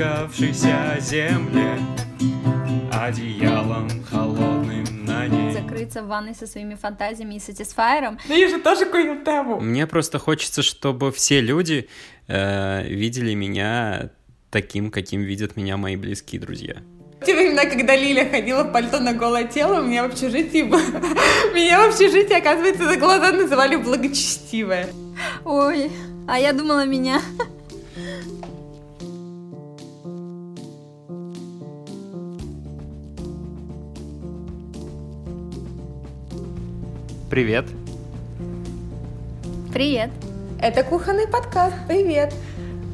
потрескавшейся земле, одеялом холодным на ней. Закрыться в ванной со своими фантазиями и сатисфайером. Да я же тоже какую тему. Мне просто хочется, чтобы все люди э, видели меня таким, каким видят меня мои близкие друзья. В те времена, когда Лиля ходила в пальто на голое тело, у меня в общежитии... Меня в общежитии, оказывается, за глаза называли благочестивая. Ой, а я думала меня. Привет. Привет. Это кухонный подкаст. Привет.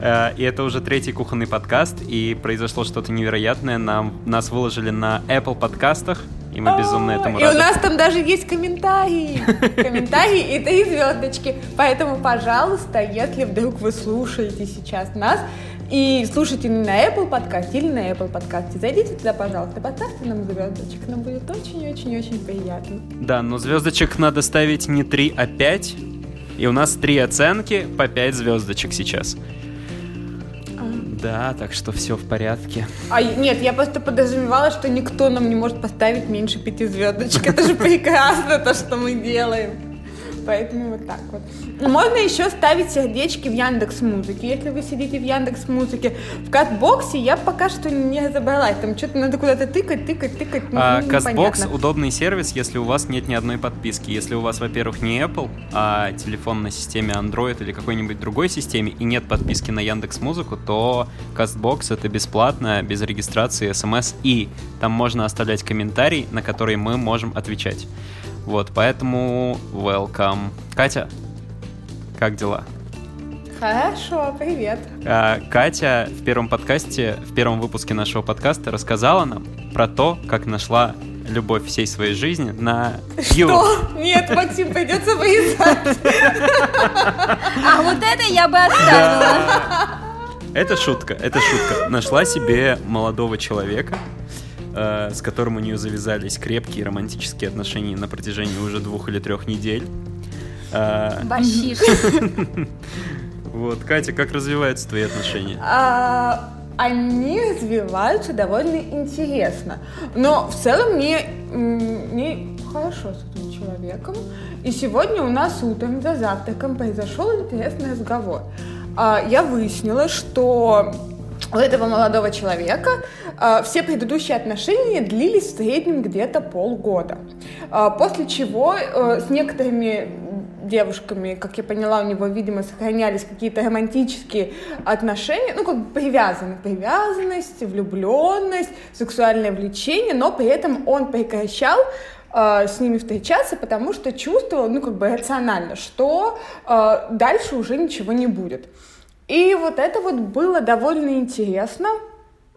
Э, И это уже третий кухонный подкаст, и произошло что-то невероятное. Нам, нас выложили на Apple подкастах, и мы безумно О, этому И рады. у нас там даже есть комментарии. Комментарии и три звездочки. Поэтому, пожалуйста, если вдруг вы слушаете сейчас нас и слушаете не на Apple подкасте или на Apple подкасте, зайдите туда, пожалуйста, поставьте нам звездочек. Нам будет очень-очень-очень приятно. Да, но звездочек надо ставить не 3, а 5. И у нас три оценки по 5 звездочек сейчас. Да, так что все в порядке. А нет, я просто подразумевала, что никто нам не может поставить меньше пяти звездочек. Это же прекрасно, то, что мы делаем. Поэтому вот так вот. Можно еще ставить сердечки в Яндекс Музыке. Если вы сидите в Яндекс Музыке в катбоксе, я пока что не разобралась. Там что-то надо куда-то тыкать, тыкать, тыкать. ну, А ну, удобный сервис, если у вас нет ни одной подписки. Если у вас, во-первых, не Apple, а телефон на системе Android или какой-нибудь другой системе и нет подписки на Яндекс Музыку, то Castbox это бесплатно, без регистрации, смс и там можно оставлять комментарий, на который мы можем отвечать. Вот, поэтому welcome. Катя, как дела? Хорошо, привет. А, Катя в первом подкасте, в первом выпуске нашего подкаста рассказала нам про то, как нашла любовь всей своей жизни на Ю. Что? Нет, Максим, придется вырезать. А вот это я бы оставила. Это шутка, это шутка. Нашла себе молодого человека, э, с которым у нее завязались крепкие романтические отношения на протяжении уже двух или трех недель. Э, Бащиш. Вот, Катя, как развиваются твои отношения? А, они развиваются довольно интересно. Но в целом мне, м, мне хорошо с этим человеком. И сегодня у нас утром за завтраком произошел интересный разговор. А, я выяснила, что у этого молодого человека а, все предыдущие отношения длились в среднем где-то полгода. А, после чего э, с некоторыми девушками, как я поняла, у него, видимо, сохранялись какие-то романтические отношения, ну, как бы привязанность, привязанность, влюбленность, сексуальное влечение, но при этом он прекращал э, с ними встречаться, потому что чувствовал, ну, как бы рационально, что э, дальше уже ничего не будет. И вот это вот было довольно интересно.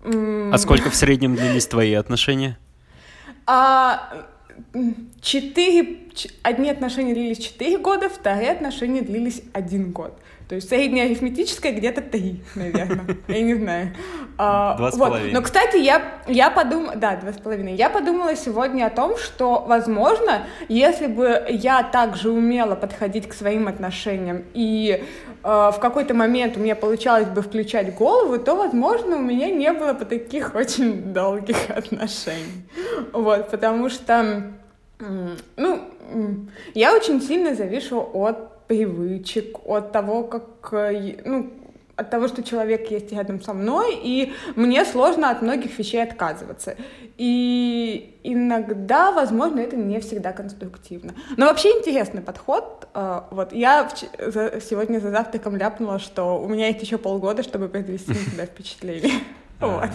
А сколько в среднем длились твои отношения? а, четыре, одни отношения длились 4 года, вторые отношения длились один год. То есть средняя арифметическая где-то три, наверное. Я не знаю. А, Два с половиной. Но, кстати, я, я подумала... Да, два с половиной. Я подумала сегодня о том, что, возможно, если бы я также умела подходить к своим отношениям и э, в какой-то момент у меня получалось бы включать голову, то, возможно, у меня не было бы таких очень долгих отношений. Вот, потому что, ну, я очень сильно завишу от привычек, от того, как, э, ну, от того, что человек есть рядом со мной, и мне сложно от многих вещей отказываться. И иногда, возможно, это не всегда конструктивно. Но вообще интересный подход. Э, Вот я сегодня за завтраком ляпнула, что у меня есть еще полгода, чтобы произвести на себя впечатление. Вот.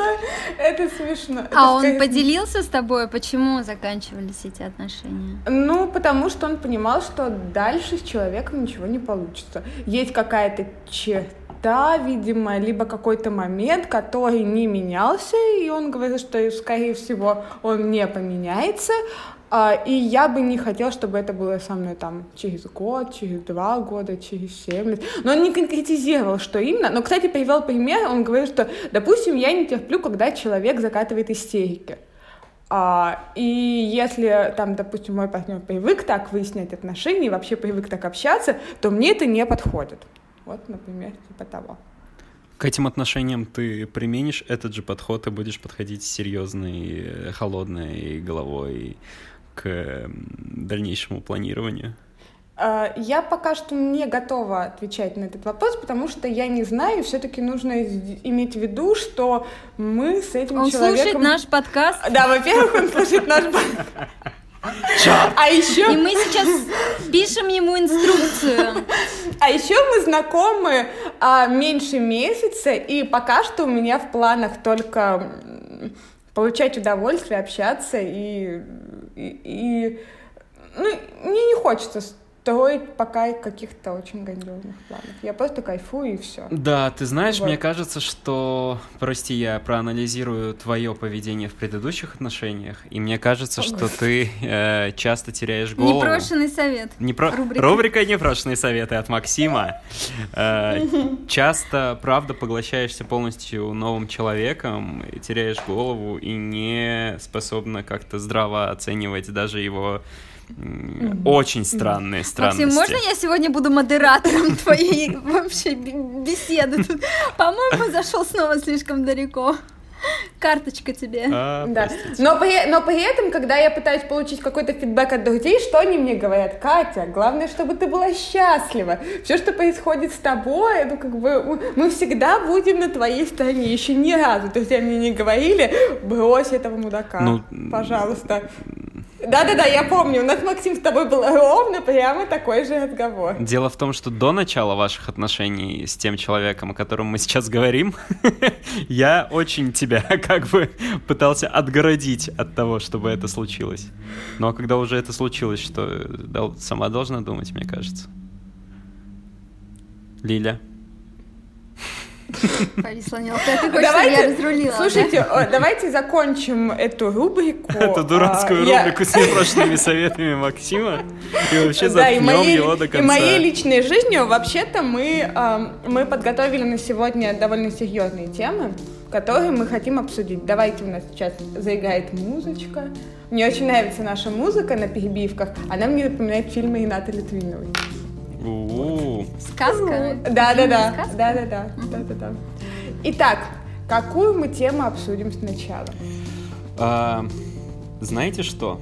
Но Это смешно. А он поделился с тобой, почему заканчивались эти отношения? Ну, потому что он понимал, что дальше с человеком ничего не получится. Есть какая-то черта, видимо, либо какой-то момент, который не менялся, и он говорил, что, скорее всего, он не поменяется. А, И я бы не хотела, чтобы это было со мной там через год, через два года, через семь лет. Но он не конкретизировал, что именно. Но, кстати, привел пример. Он говорил, что, допустим, я не терплю, когда человек закатывает истерики. А, и если там, допустим, мой партнер привык так выяснять отношения и вообще привык так общаться, то мне это не подходит. Вот, например, типа того. К этим отношениям ты применишь этот же подход и будешь подходить серьезной, э, холодной головой к дальнейшему планированию? А, я пока что не готова отвечать на этот вопрос, потому что я не знаю, все-таки нужно иметь в виду, что мы с этим он человеком... Он слушает наш подкаст? Да, во-первых, он слушает наш подкаст. А еще... И мы сейчас пишем ему инструкцию. А еще мы знакомы а, меньше месяца, и пока что у меня в планах только получать удовольствие, общаться и... и, и ну, мне не хочется строить пока каких-то очень грандиозных планов. Я просто кайфую и все. Да, ты знаешь, вот. мне кажется, что, прости, я проанализирую твое поведение в предыдущих отношениях, и мне кажется, что ты э, часто теряешь голову. Непрошенный совет. Непро... Рубрика. Рубрика «Непрошенные советы» от Максима. Э, часто, правда, поглощаешься полностью новым человеком, теряешь голову и не способна как-то здраво оценивать даже его очень странные странности. Максим, можно я сегодня буду модератором твоей вообще беседы? По-моему, зашел снова слишком далеко. Карточка тебе. А, да. Но при, но при этом, когда я пытаюсь получить какой-то фидбэк от друзей, что они мне говорят? Катя, главное, чтобы ты была счастлива. Все, что происходит с тобой, ну, как бы, мы всегда будем на твоей стороне. Еще ни разу друзья мне не говорили, брось этого мудака, ну, пожалуйста. Да-да-да, я помню, у нас, Максим, с тобой был ровно прямо такой же разговор. Дело в том, что до начала ваших отношений с тем человеком, о котором мы сейчас говорим, я очень тебя как бы пытался отгородить от того, чтобы это случилось. Ну а когда уже это случилось, что сама должна думать, мне кажется. Лиля. Повисла неловко. Ты хочешь, давайте, я разрулила, Слушайте, да? давайте закончим эту рубрику. Эту дурацкую а, рубрику я... с непрошенными советами Максима. И вообще да, заткнем моей, его до конца. И моей личной жизнью вообще-то мы, мы подготовили на сегодня довольно серьезные темы, которые мы хотим обсудить. Давайте у нас сейчас заиграет музычка. Мне очень нравится наша музыка на перебивках. Она мне напоминает фильмы Ренаты Литвиновой. Сказка? Да, да, да. Да, да, да. Да, да, да. Итак, какую мы тему обсудим сначала? А, знаете что?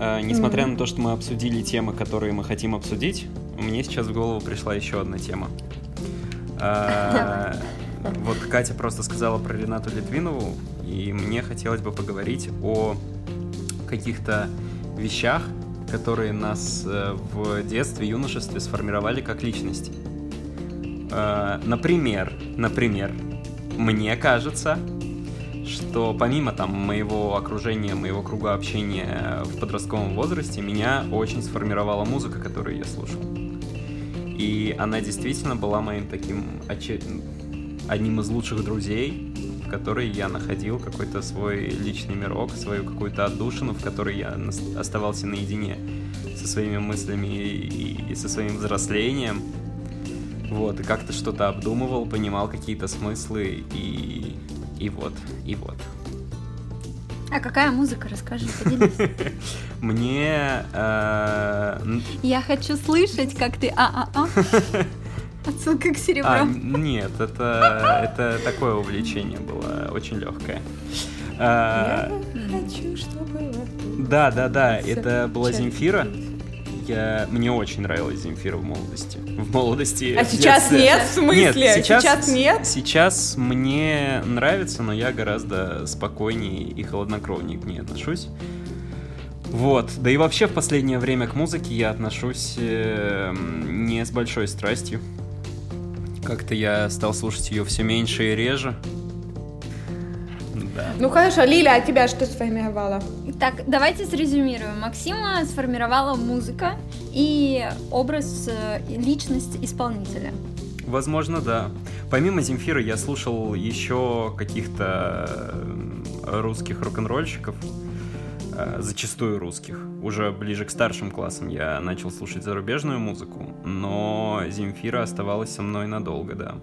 А, несмотря mm-hmm. на то, что мы обсудили темы, которые мы хотим обсудить, мне сейчас в голову пришла еще одна тема. А, вот Катя просто сказала про Ренату Литвинову, и мне хотелось бы поговорить о каких-то вещах, которые нас э, в детстве, юношестве сформировали как личности. Э, например, например, мне кажется, что помимо там моего окружения, моего круга общения в подростковом возрасте, меня очень сформировала музыка, которую я слушал. И она действительно была моим таким одним из лучших друзей, в которой я находил какой-то свой личный мирок, свою какую-то отдушину, в которой я оставался наедине со своими мыслями и, и со своим взрослением. Вот, и как-то что-то обдумывал, понимал какие-то смыслы, и, и вот, и вот. А какая музыка, расскажи, поделись. Мне... Э, я хочу слышать, как ты а-а-а. Отсылка к серебру. А, нет, это, это такое увлечение было, очень легкое. А, хочу, чтобы Да, да, да, это была Земфира. Я, мне очень нравилась Земфира в молодости. В молодости. А сейчас нет, в смысле? Нет, сейчас, сейчас нет? Сейчас мне нравится, но я гораздо спокойнее и холоднокровнее к ней отношусь. Вот, да и вообще в последнее время к музыке я отношусь э, не с большой страстью. Как-то я стал слушать ее все меньше и реже. Да. Ну хорошо, Лиля, а тебя что сформировало? Так, давайте срезюмируем. Максима сформировала музыка и образ, э, личность исполнителя. Возможно, да. Помимо Земфира я слушал еще каких-то э, русских рок-н-ролльщиков. Э, зачастую русских. Уже ближе к старшим классам я начал слушать зарубежную музыку, но Земфира оставалась со мной надолго, да.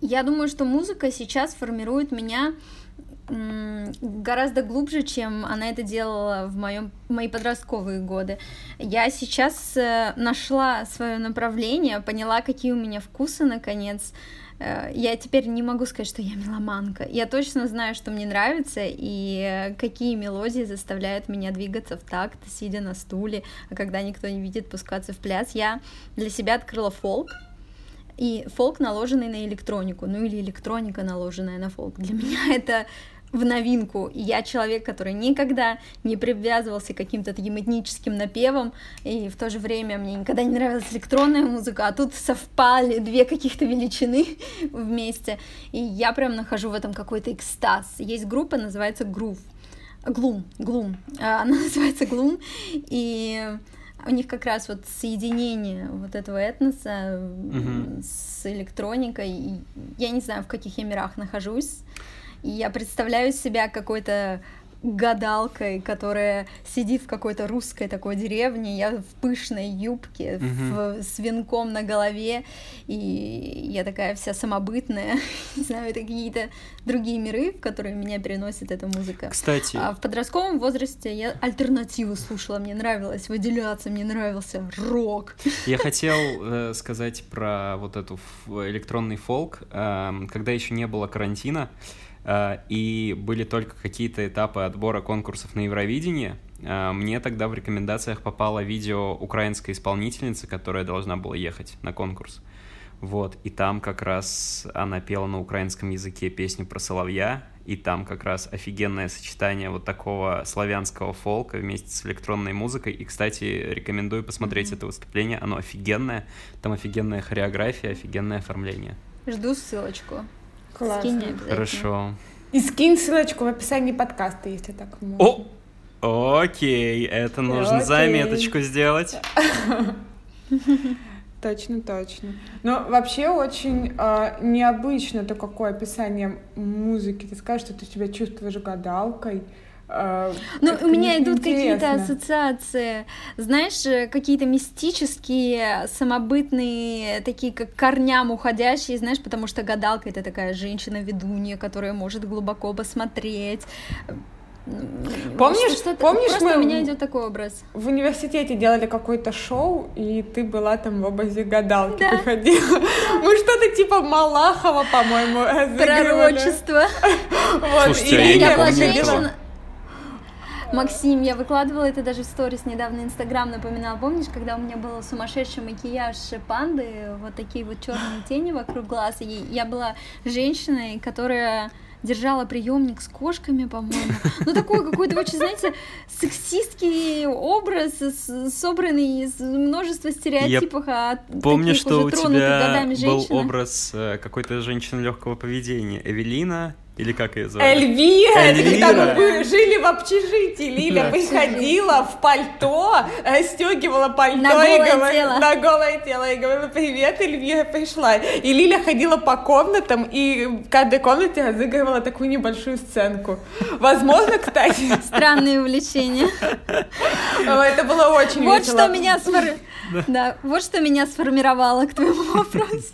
Я думаю, что музыка сейчас формирует меня гораздо глубже, чем она это делала в, моем, в мои подростковые годы. Я сейчас э, нашла свое направление, поняла, какие у меня вкусы, наконец. Э, я теперь не могу сказать, что я меломанка. Я точно знаю, что мне нравится, и какие мелодии заставляют меня двигаться в такт, сидя на стуле, а когда никто не видит, пускаться в пляс. Я для себя открыла фолк, и фолк, наложенный на электронику, ну или электроника, наложенная на фолк. Для меня это в новинку. И я человек, который никогда не привязывался к каким-то таким этническим напевам, и в то же время мне никогда не нравилась электронная музыка, а тут совпали две каких-то величины вместе, и я прям нахожу в этом какой-то экстаз. Есть группа, называется Groove. Gloom, Gloom. Она называется Gloom, и у них как раз вот соединение вот этого этноса mm-hmm. с электроникой. Я не знаю, в каких я мирах нахожусь. И я представляю себя какой-то гадалкой, которая сидит в какой-то русской такой деревне, я в пышной юбке, mm-hmm. в, с венком на голове, и я такая вся самобытная, не знаю, это какие-то другие миры, в которые меня переносит эта музыка. Кстати. А в подростковом возрасте я альтернативу слушала, мне нравилось выделяться, мне нравился рок. Я хотел э, сказать про вот эту электронный фолк, э, когда еще не было карантина, Э, и были только какие-то этапы отбора конкурсов на Евровидение, э, мне тогда в рекомендациях попало видео украинской исполнительницы, которая должна была ехать на конкурс. Вот, и там как раз она пела на украинском языке песню про соловья, и там как раз офигенное сочетание вот такого славянского фолка вместе с электронной музыкой. И, кстати, рекомендую посмотреть mm-hmm. это выступление, оно офигенное, там офигенная хореография, офигенное оформление. Жду ссылочку. Классно. Скинь Хорошо. И скинь ссылочку в описании подкаста, если так можно. О! Окей, это нужно Окей. заметочку сделать. Точно, точно. Но вообще очень э, необычно то, какое описание музыки. Ты скажешь, что ты себя чувствуешь гадалкой. А, ну, у меня идут какие-то ассоциации, знаешь, э, какие-то мистические, самобытные, такие как корням уходящие, знаешь, потому что гадалка это такая женщина-ведунья, которая может глубоко посмотреть. Помнишь, что помнишь, просто мы у меня идет такой образ. В университете делали какое-то шоу, и ты была там в образе гадалки, да. приходила. Мы что-то типа Малахова, по-моему, Пророчество. Вот. Слушайте, а я не помню Максим, я выкладывала это даже в сторис недавно, Инстаграм напоминал. Помнишь, когда у меня был сумасшедший макияж панды, вот такие вот черные тени вокруг глаз, и я была женщиной, которая держала приемник с кошками, по-моему. Ну, такой какой-то очень, знаете, сексистский образ, собранный из множества стереотипов Я о помню, что у тебя был образ э, какой-то женщины легкого поведения. Эвелина, или как ее звали? Эльвира! Эльвира. Там мы жили в общежитии. Лиля выходила в пальто, стегивала пальто на и голое говорила, тело. на голое тело и говорила, привет, Эльвира пришла. И Лиля ходила по комнатам и в каждой комнате разыгрывала такую небольшую сценку. Возможно, кстати... Странные увлечения. Это было очень вот весело. Что меня сфор... да, вот что меня сформировало к твоему вопросу.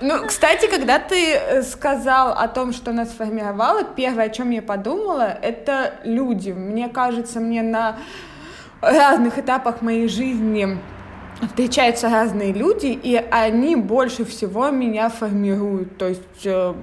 Ну, кстати, когда ты э, сказал о том, что нас сформировало, первое, о чем я подумала, это люди. Мне кажется, мне на разных этапах моей жизни встречаются разные люди, и они больше всего меня формируют. То есть э,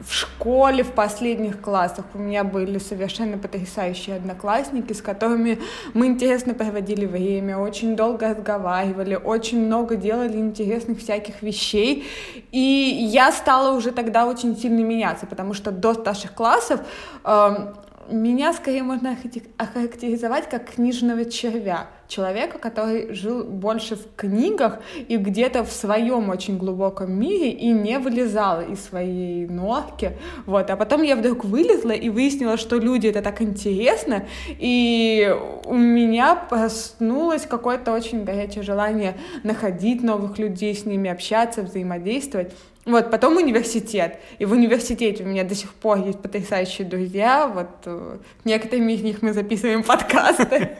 в школе, в последних классах у меня были совершенно потрясающие одноклассники, с которыми мы интересно проводили время, очень долго разговаривали, очень много делали интересных всяких вещей. И я стала уже тогда очень сильно меняться, потому что до старших классов э, меня скорее можно охарактеризовать как книжного червя, человека, который жил больше в книгах и где-то в своем очень глубоком мире и не вылезал из своей норки. Вот. А потом я вдруг вылезла и выяснила, что люди — это так интересно, и у меня проснулось какое-то очень горячее желание находить новых людей, с ними общаться, взаимодействовать. Вот, потом университет. И в университете у меня до сих пор есть потрясающие друзья. Вот, э, некоторыми из них мы записываем подкасты.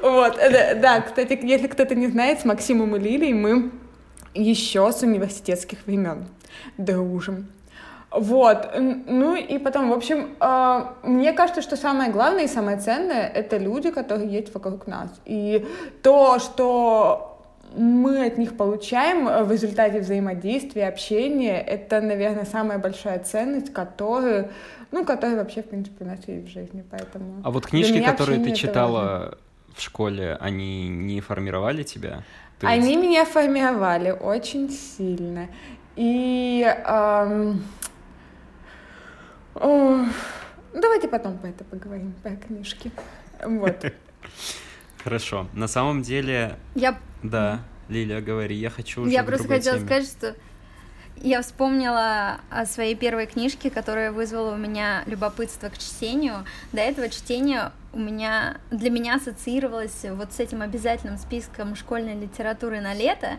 Вот, да, кстати, если кто-то не знает, с Максимом и Лилией мы еще с университетских времен дружим. Вот, ну и потом, в общем, э, мне кажется, что самое главное и самое ценное — это люди, которые есть вокруг нас. И то, что мы от них получаем в результате взаимодействия, общения, это, наверное, самая большая ценность, которую, ну, которая вообще, в принципе, у нас есть в жизни, поэтому... А вот книжки, которые ты читала в школе, они не формировали тебя? Ты они ведь... меня формировали очень сильно. И... Эм о, давайте потом по это поговорим, по книжке. Вот. Хорошо. На самом деле... Я... Да, Лилия, говори, я хочу уже Я просто хотела теме. сказать, что я вспомнила о своей первой книжке, которая вызвала у меня любопытство к чтению. До этого чтение у меня для меня ассоциировалось вот с этим обязательным списком школьной литературы на лето,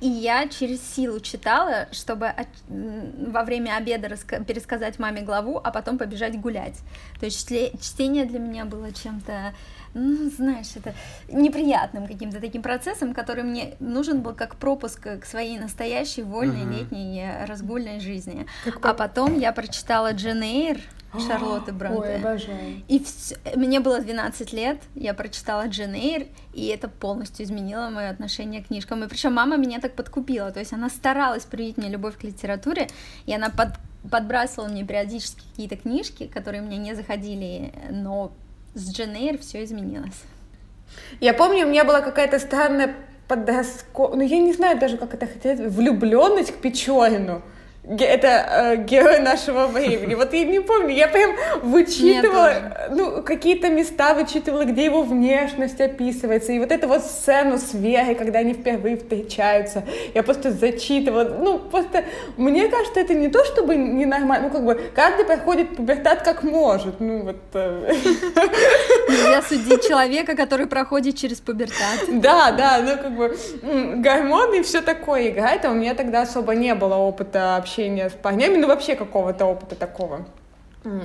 и я через силу читала, чтобы во время обеда пересказать маме главу, а потом побежать гулять. То есть чтение для меня было чем-то, ну, знаешь, это неприятным каким-то таким процессом, который мне нужен был как пропуск к своей настоящей вольной uh-huh. летней э, разгульной жизни. Как а потом я прочитала Джен Эйр, Шарлотты Бронте. Ой, обожаю. И вс... мне было 12 лет, я прочитала Джен Эйр, и это полностью изменило мое отношение к книжкам. И причем мама меня так подкупила, то есть она старалась привить мне любовь к литературе, и она под... подбрасывала мне периодически какие-то книжки, которые мне не заходили, но с Джен Эйр все изменилось. Я помню, у меня была какая-то странная подростковая, ну я не знаю даже, как это хотеть, влюбленность к Печорину это э, герой нашего времени. Вот я не помню, я прям вычитывала, ну, какие-то места вычитывала, где его внешность описывается. И вот эту вот сцену с Верой, когда они впервые встречаются, я просто зачитывала. Ну, просто, мне кажется, это не то, чтобы ненормально, ну, как бы, каждый проходит пубертат как может. Ну, вот... Нельзя судить человека, который проходит через пубертат. Да, да, ну, как бы, гормоны и все такое играет, а у меня тогда особо не было опыта общения с парнями, ну вообще какого-то опыта такого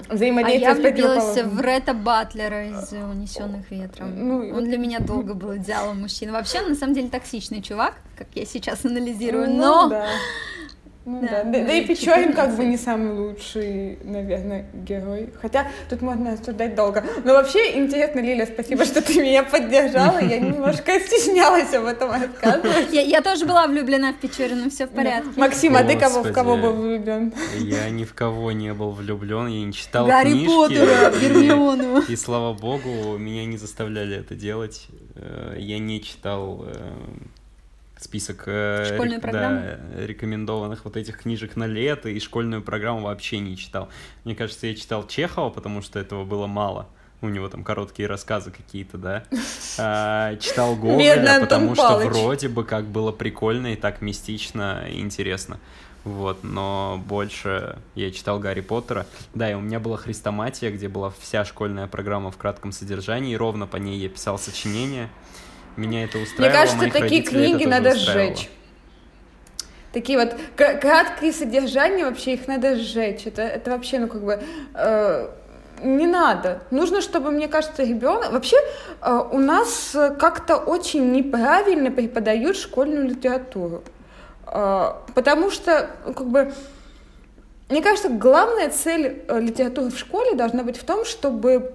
взаимодействия а я влюбилась в Ретта Батлера из «Унесенных ветром». Ну, он для меня долго был идеалом мужчин. Вообще, на самом деле, токсичный чувак, как я сейчас анализирую, ну, но... Да. Ну да, да, да, да и Печорин как бы не самый лучший, наверное, герой. Хотя тут можно обсуждать долго. Но вообще интересно, Лиля, спасибо, что ты меня поддержала. Я немножко стеснялась об этом рассказывать. Я, я тоже была влюблена в Печорина, все в порядке. Максим, а ты кого, в кого был влюблен? Я ни в кого не был влюблен, я не читал Гарри книжки. Поттера, Гермиону. И, слава богу, меня не заставляли это делать. Э, я не читал э, список э, рек, да, рекомендованных вот этих книжек на лето, и школьную программу вообще не читал. Мне кажется, я читал Чехова, потому что этого было мало. У него там короткие рассказы какие-то, да. А, читал Гоголя, потому что вроде бы как было прикольно и так мистично и интересно. Вот, но больше я читал Гарри Поттера. Да, и у меня была Христоматия, где была вся школьная программа в кратком содержании, и ровно по ней я писал сочинения. Меня это устраивало. Мне кажется, такие книги надо сжечь. Такие вот краткие содержания, вообще их надо сжечь. Это, это вообще, ну, как бы... Э, не надо. Нужно, чтобы, мне кажется, ребенок... Вообще э, у нас как-то очень неправильно преподают школьную литературу. Э, потому что, ну, как бы... Мне кажется, главная цель э, литературы в школе должна быть в том, чтобы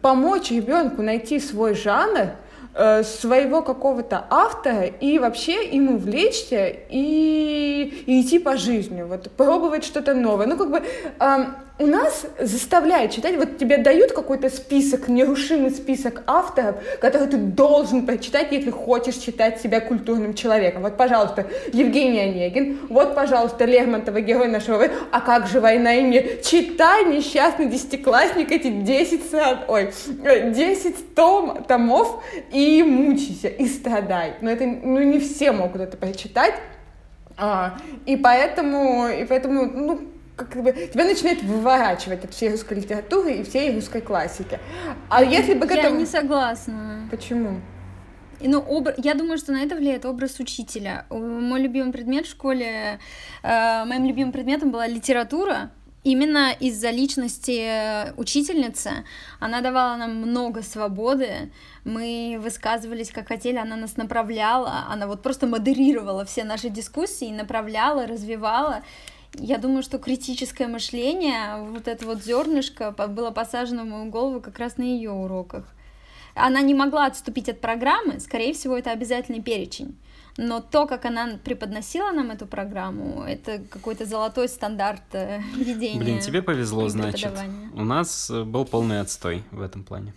помочь ребенку найти свой жанр, Э, своего какого-то автора и вообще им увлечься и, и идти по жизни, вот пробовать что-то новое. Ну, как бы эм, у нас заставляют читать, вот тебе дают какой-то список, нерушимый список авторов, который ты должен прочитать, если хочешь считать себя культурным человеком. Вот, пожалуйста, Евгений Онегин, вот, пожалуйста, Лермонтова, герой нашего времени, а как же «Война и мир»? Читай, несчастный десятиклассник, эти 10, ой, 10 том, томов и мучайся, и страдай. Но это, ну, не все могут это прочитать, а, и поэтому, и поэтому, ну, как бы тебя начинает выворачивать от всей русской литературы и всей русской классики. А если бы к этому... Я не согласна. Почему? Ну, об... Я думаю, что на это влияет образ учителя. Мой любимый предмет в школе, э, моим любимым предметом была литература, именно из-за личности учительницы. Она давала нам много свободы, мы высказывались как хотели, она нас направляла, она вот просто модерировала все наши дискуссии, направляла, развивала. я думаю, что критическое мышление, вот это вот зернышко было посажено в мою голову как раз на ее уроках. Она не могла отступить от программы, скорее всего, это обязательный перечень. Но то, как она преподносила нам эту программу, это какой-то золотой стандарт э, ведения. Блин, тебе повезло, значит. У нас э, был полный отстой в этом плане.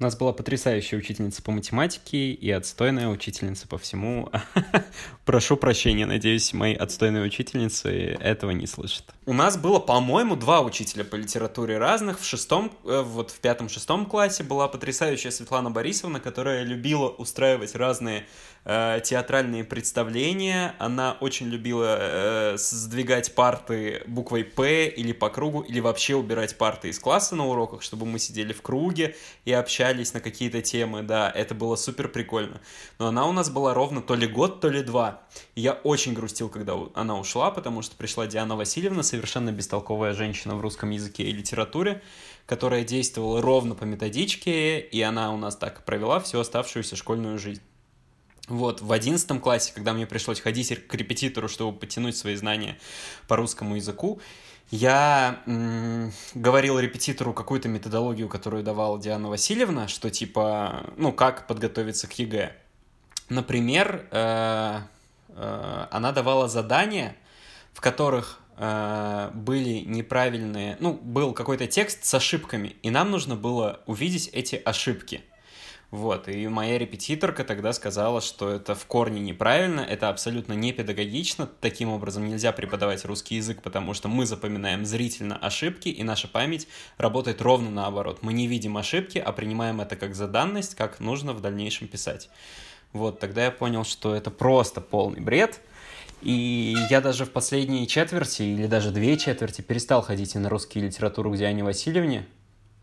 У нас была потрясающая учительница по математике и отстойная учительница по всему. Прошу прощения, надеюсь, мои отстойные учительницы этого не слышат. У нас было, по-моему, два учителя по литературе разных. В шестом, э, вот в пятом-шестом классе была потрясающая Светлана Борисовна, которая любила устраивать разные э, театральные представления. Она очень любила э, сдвигать парты буквой «П» или по кругу, или вообще убирать парты из класса на уроках, чтобы мы сидели в круге и общались на какие-то темы. Да, это было супер прикольно. Но она у нас была ровно то ли год, то ли два. И я очень грустил, когда она ушла, потому что пришла Диана Васильевна, совершенно бестолковая женщина в русском языке и литературе, которая действовала ровно по методичке, и она у нас так провела всю оставшуюся школьную жизнь. Вот, в одиннадцатом классе, когда мне пришлось ходить к репетитору, чтобы потянуть свои знания по русскому языку, я м- говорил репетитору какую-то методологию, которую давала Диана Васильевна, что типа, ну, как подготовиться к ЕГЭ. Например, э- э- она давала задания, в которых э- были неправильные, ну, был какой-то текст с ошибками, и нам нужно было увидеть эти ошибки – вот, и моя репетиторка тогда сказала, что это в корне неправильно, это абсолютно не педагогично, таким образом нельзя преподавать русский язык, потому что мы запоминаем зрительно ошибки, и наша память работает ровно наоборот. Мы не видим ошибки, а принимаем это как за данность, как нужно в дальнейшем писать. Вот, тогда я понял, что это просто полный бред, и я даже в последние четверти, или даже две четверти, перестал ходить и на русскую литературу к Диане Васильевне,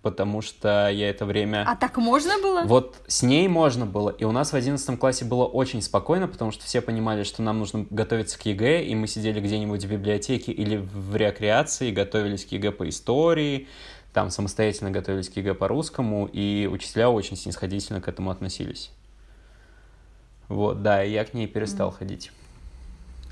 потому что я это время... А так можно было? Вот с ней можно было, и у нас в одиннадцатом классе было очень спокойно, потому что все понимали, что нам нужно готовиться к ЕГЭ, и мы сидели где-нибудь в библиотеке или в рекреации, готовились к ЕГЭ по истории, там самостоятельно готовились к ЕГЭ по русскому, и учителя очень снисходительно к этому относились. Вот, да, и я к ней перестал м-м ходить.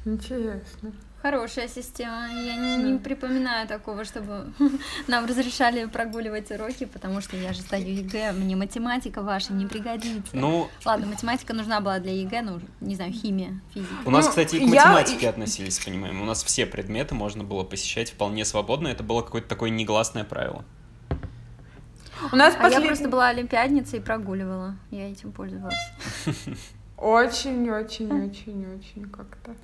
Интересно. Хорошая система. Я не, не припоминаю такого, чтобы нам разрешали прогуливать уроки, потому что я же сдаю ЕГЭ, мне математика ваша не пригодится. Ну, ладно, математика нужна была для ЕГЭ, но не знаю, химия, физика. У нас, ну, кстати, и к математике я... относились, понимаем. У нас все предметы можно было посещать вполне свободно. Это было какое-то такое негласное правило. У нас а послед... я просто была олимпиадницей и прогуливала. Я этим пользовалась. Очень-очень-очень-очень как-то.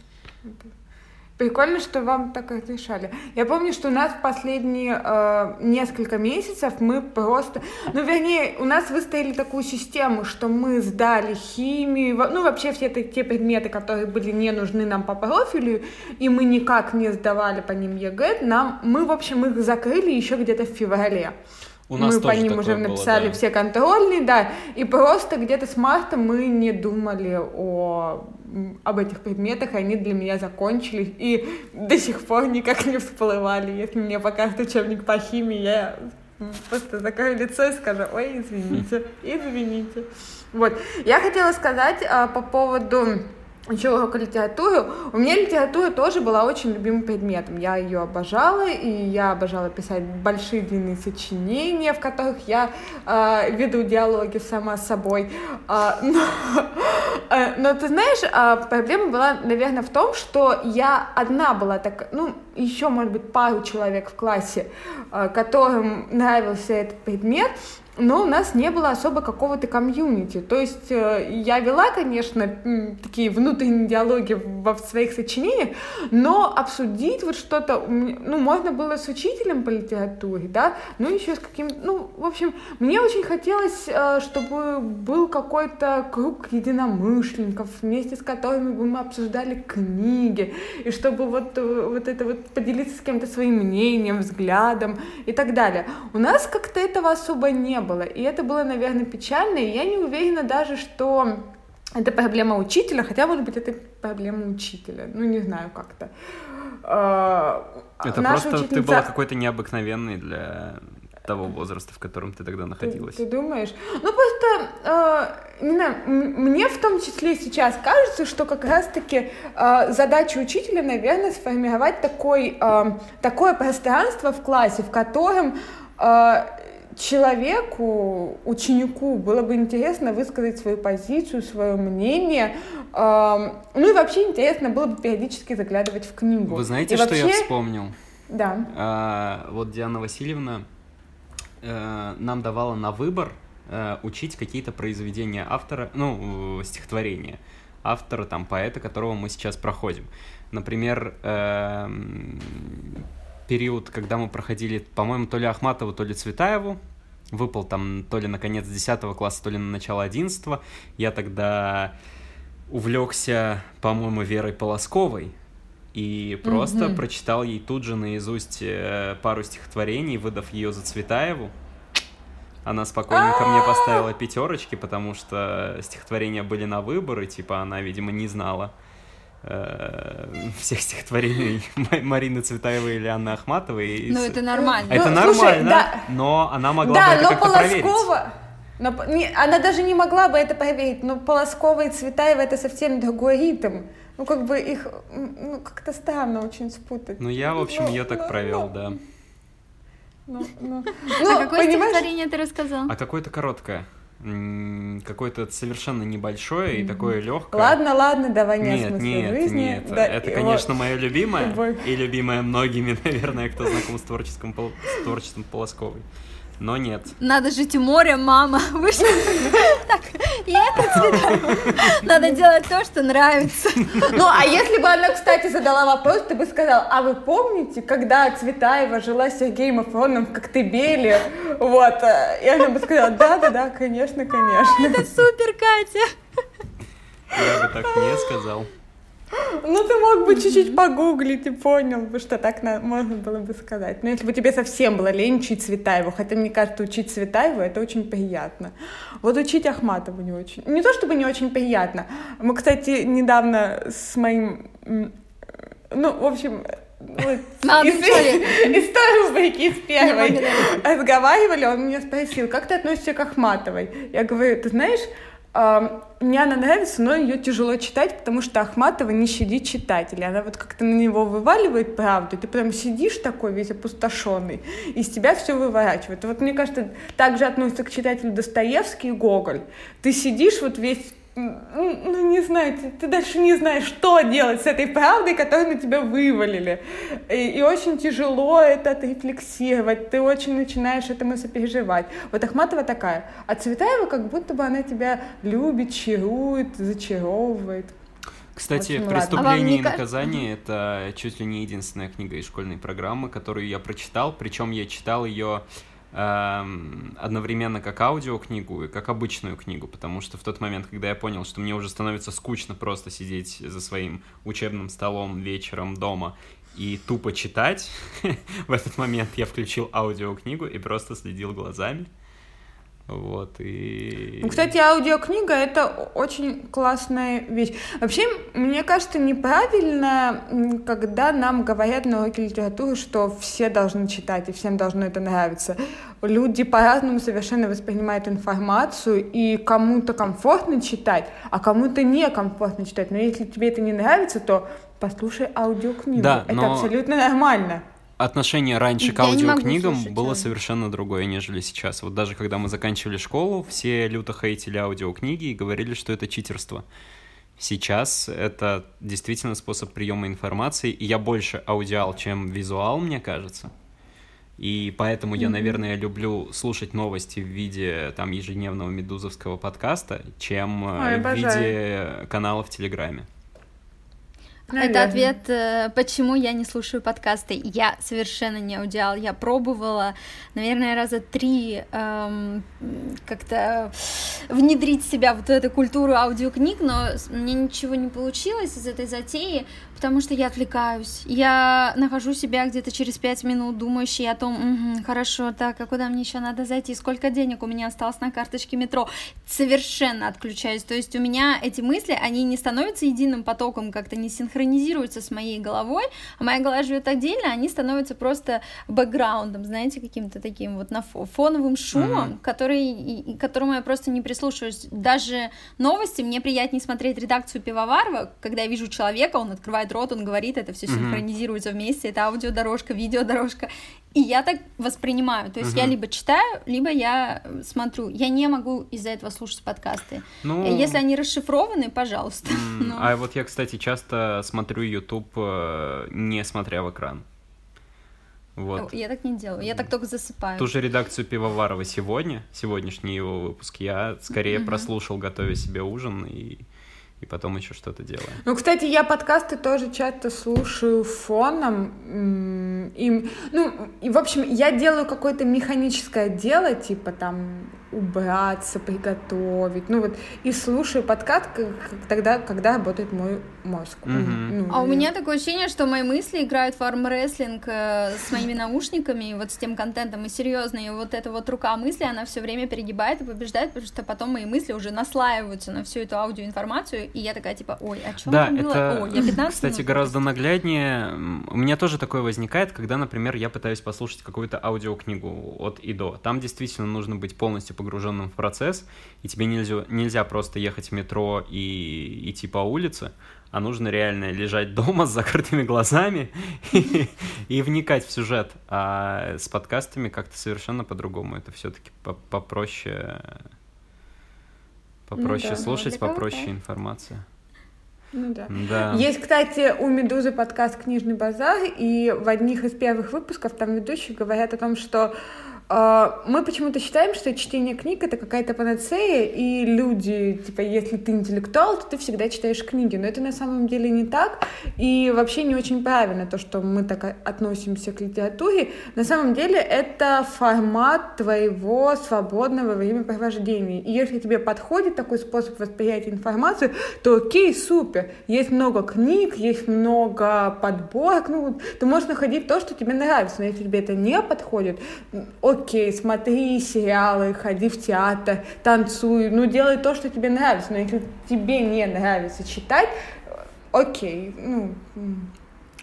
Прикольно, что вам так разрешали. Я помню, что у нас в последние э, несколько месяцев мы просто... Ну, вернее, у нас выставили такую систему, что мы сдали химию, ну, вообще все это, те предметы, которые были не нужны нам по профилю, и мы никак не сдавали по ним ЕГЭ, нам, мы, в общем, их закрыли еще где-то в феврале. У нас мы по ним уже написали было, да. все контрольные, да, и просто где-то с марта мы не думали о, об этих предметах, они для меня закончились, и до сих пор никак не всплывали. Если мне покажут учебник по химии, я просто закрою лицо и скажу, ой, извините, извините. Вот, я хотела сказать а, по поводу учила урок литературы, у меня литература тоже была очень любимым предметом. Я ее обожала, и я обожала писать большие длинные сочинения, в которых я э, веду диалоги сама с собой. Э, но, э, но ты знаешь, э, проблема была, наверное, в том, что я одна была так, ну, еще, может быть, пару человек в классе, э, которым нравился этот предмет, но у нас не было особо какого-то комьюнити. То есть э, я вела, конечно, такие внутренние диалоги во своих сочинениях, но обсудить вот что-то, ну, можно было с учителем по литературе, да, ну, еще с каким ну, в общем, мне очень хотелось, э, чтобы был какой-то круг единомышленников, вместе с которыми бы мы обсуждали книги, и чтобы вот, э, вот это вот поделиться с кем-то своим мнением, взглядом и так далее. У нас как-то этого особо не было. И это было, наверное, печально. И я не уверена даже, что это проблема учителя, хотя, может быть, это проблема учителя. Ну, не знаю, как-то. А, это Наша просто учительница... ты была какой-то необыкновенный для того возраста, в котором ты тогда находилась. Ты, ты думаешь? Ну просто, э, не знаю, мне в том числе сейчас кажется, что как раз-таки э, задача учителя, наверное, сформировать такой, э, такое пространство в классе, в котором э, человеку, ученику было бы интересно высказать свою позицию, свое мнение. Э, ну и вообще интересно было бы периодически заглядывать в книгу. Вы знаете, и что вообще... я вспомнил? Да. А, вот Диана Васильевна э, нам давала на выбор э, учить какие-то произведения автора, ну, стихотворения автора, там, поэта, которого мы сейчас проходим. Например, э, период, когда мы проходили, по-моему, то ли Ахматову, то ли Цветаеву, выпал там то ли на конец 10 класса, то ли на начало 11 я тогда увлекся, по-моему, Верой Полосковой, и просто mm-hmm. прочитал ей тут же наизусть э, пару стихотворений, выдав ее за Цветаеву. Она спокойненько мне поставила пятерочки, потому что стихотворения были на выбор, и типа она, видимо, не знала всех стихотворений Марины Цветаевой или Анны Ахматовой. Ну, это нормально. Это ну, нормально, слушай, да. но она могла да, бы это но как-то проверить. Но, не, она даже не могла бы это проверить, но Полоскова и Цветаева это совсем другой ритм. Ну, как бы их, ну, как-то странно очень спутать. Ну, я, в общем, Ну, ее так ну, провел, ну. да. Ну, ну. А Ну, какое понимаешь? стихотворение ты рассказал? А какое-то короткое. Какое-то совершенно небольшое и такое легкое. Ладно, ладно, давай не о Нет, смысле нет, жизни. нет. Да, это, и конечно, мое любимое. Любовь. И любимое многими, наверное, кто знаком с творческим, с творчеством Полосковой. Но нет. Надо жить у моря, мама. Вы что? Так, и это Цветаева. Надо делать то, что нравится. Ну, а если бы она, кстати, задала вопрос, ты бы сказал, а вы помните, когда Цветаева жила с Сергеем Афроном в Коктебеле? Вот. э, И она бы сказала, да-да-да, конечно, конечно. Это супер, Катя. Я бы так не сказал. Ну, ты мог бы чуть-чуть погуглить и понял бы, что так на- можно было бы сказать. Но если бы тебе совсем было лень учить Цветаеву, хотя мне кажется, учить Цветаеву это очень приятно. Вот учить Ахматову не очень. Не то чтобы не очень приятно. Мы, кстати, недавно с моим... Ну, в общем, вот, Молодым из, из той рубрики, из первой, разговаривали, он меня спросил, как ты относишься к Ахматовой? Я говорю, ты знаешь, мне она нравится, но ее тяжело читать, потому что Ахматова не щадит читателя. Она вот как-то на него вываливает правду, ты прям сидишь такой весь опустошенный, из тебя все выворачивает. Вот мне кажется, так же относится к читателю Достоевский и Гоголь. Ты сидишь вот весь ну, не знаю, ты, ты дальше не знаешь, что делать с этой правдой, которую на тебя вывалили. И, и очень тяжело это отрефлексировать, ты очень начинаешь этому сопереживать. Вот Ахматова такая, а Цветаева как будто бы она тебя любит, чарует, зачаровывает. Кстати, Очень. А «Преступление не и ка- наказание» — это чуть ли не единственная книга из школьной программы, которую я прочитал, причем я читал ее эм, одновременно как аудиокнигу и как обычную книгу, потому что в тот момент, когда я понял, что мне уже становится скучно просто сидеть за своим учебным столом вечером дома и тупо читать, в этот момент я включил аудиокнигу и просто следил глазами. Вот, и... Ну, Кстати, аудиокнига — это очень классная вещь. Вообще, мне кажется, неправильно, когда нам говорят на уроке литературы, что все должны читать и всем должно это нравиться. Люди по-разному совершенно воспринимают информацию, и кому-то комфортно читать, а кому-то некомфортно читать. Но если тебе это не нравится, то послушай аудиокнигу. Да, это но- абсолютно нормально. Отношение раньше к Я аудиокнигам было совершенно другое, нежели сейчас. Вот даже когда мы заканчивали школу, все люто хейтили аудиокниги и говорили, что это читерство. Сейчас это действительно способ приема информации, и я больше аудиал, чем визуал, мне кажется. И поэтому я, наверное, люблю слушать новости в виде там ежедневного медузовского подкаста, чем э, Ой, в обожаю. виде канала в Телеграме. Это Наверное. ответ, э, почему я не слушаю подкасты. Я совершенно не аудиал. Я пробовала, наверное, раза три эм, как-то внедрить себя в эту культуру аудиокниг, но мне ничего не получилось из этой затеи, потому что я отвлекаюсь. Я нахожу себя где-то через пять минут, думающей о том, «Мгм, хорошо, так, а куда мне еще надо зайти, сколько денег у меня осталось на карточке метро. Совершенно отключаюсь. То есть у меня эти мысли, они не становятся единым потоком, как-то не синхронизируются с моей головой, а моя голова живет отдельно, они становятся просто бэкграундом, знаете, каким-то таким вот на фоновым шумом, mm-hmm. который, которому я просто не прислушиваюсь. Даже новости мне приятнее смотреть редакцию Пивоварова, когда я вижу человека, он открывает рот, он говорит, это все mm-hmm. синхронизируется вместе, это аудиодорожка, видеодорожка, и я так воспринимаю. То есть uh-huh. я либо читаю, либо я смотрю. Я не могу из-за этого слушать подкасты. Ну... Если они расшифрованы, пожалуйста. Mm, Но... А вот я, кстати, часто смотрю YouTube, э, не смотря в экран. Вот. Я так не делаю, я так только засыпаю. Ту же редакцию Пивоварова сегодня, сегодняшний его выпуск, я скорее uh-huh. прослушал, готовя себе ужин, и и потом еще что-то делаем. Ну, кстати, я подкасты тоже часто слушаю фоном. И, ну, и, в общем, я делаю какое-то механическое дело, типа там убраться, приготовить. Ну вот, и слушаю подкаст как, тогда, когда работает мой мозг. Mm-hmm. Ну, а и... у меня такое ощущение, что мои мысли играют в армрестлинг э, с моими наушниками, вот с тем контентом, и серьезно, и вот эта вот рука мысли, она все время перегибает и побеждает, потому что потом мои мысли уже наслаиваются на всю эту аудиоинформацию, и я такая типа, ой, о чем да, там было? Это, О, я 15 кстати, минут гораздо нагляднее. У меня тоже такое возникает, когда, например, я пытаюсь послушать какую-то аудиокнигу от и до. Там действительно нужно быть полностью погруженным в процесс, и тебе нельзя, нельзя просто ехать в метро и идти по улице, а нужно реально лежать дома с закрытыми глазами и, и вникать в сюжет. А с подкастами как-то совершенно по-другому. Это все-таки попроще, попроще ну, да, слушать, попроще да. информация. Ну да. да. Есть, кстати, у Медузы подкаст «Книжный базар», и в одних из первых выпусков там ведущие говорят о том, что мы почему-то считаем, что чтение книг — это какая-то панацея, и люди, типа, если ты интеллектуал, то ты всегда читаешь книги. Но это на самом деле не так, и вообще не очень правильно то, что мы так относимся к литературе. На самом деле это формат твоего свободного времяпровождения. И если тебе подходит такой способ восприятия информации, то окей, супер. Есть много книг, есть много подборок, ну, ты можешь находить то, что тебе нравится. Но если тебе это не подходит, окей, окей, смотри сериалы, ходи в театр, танцуй, ну делай то, что тебе нравится, но если тебе не нравится читать, окей, ну,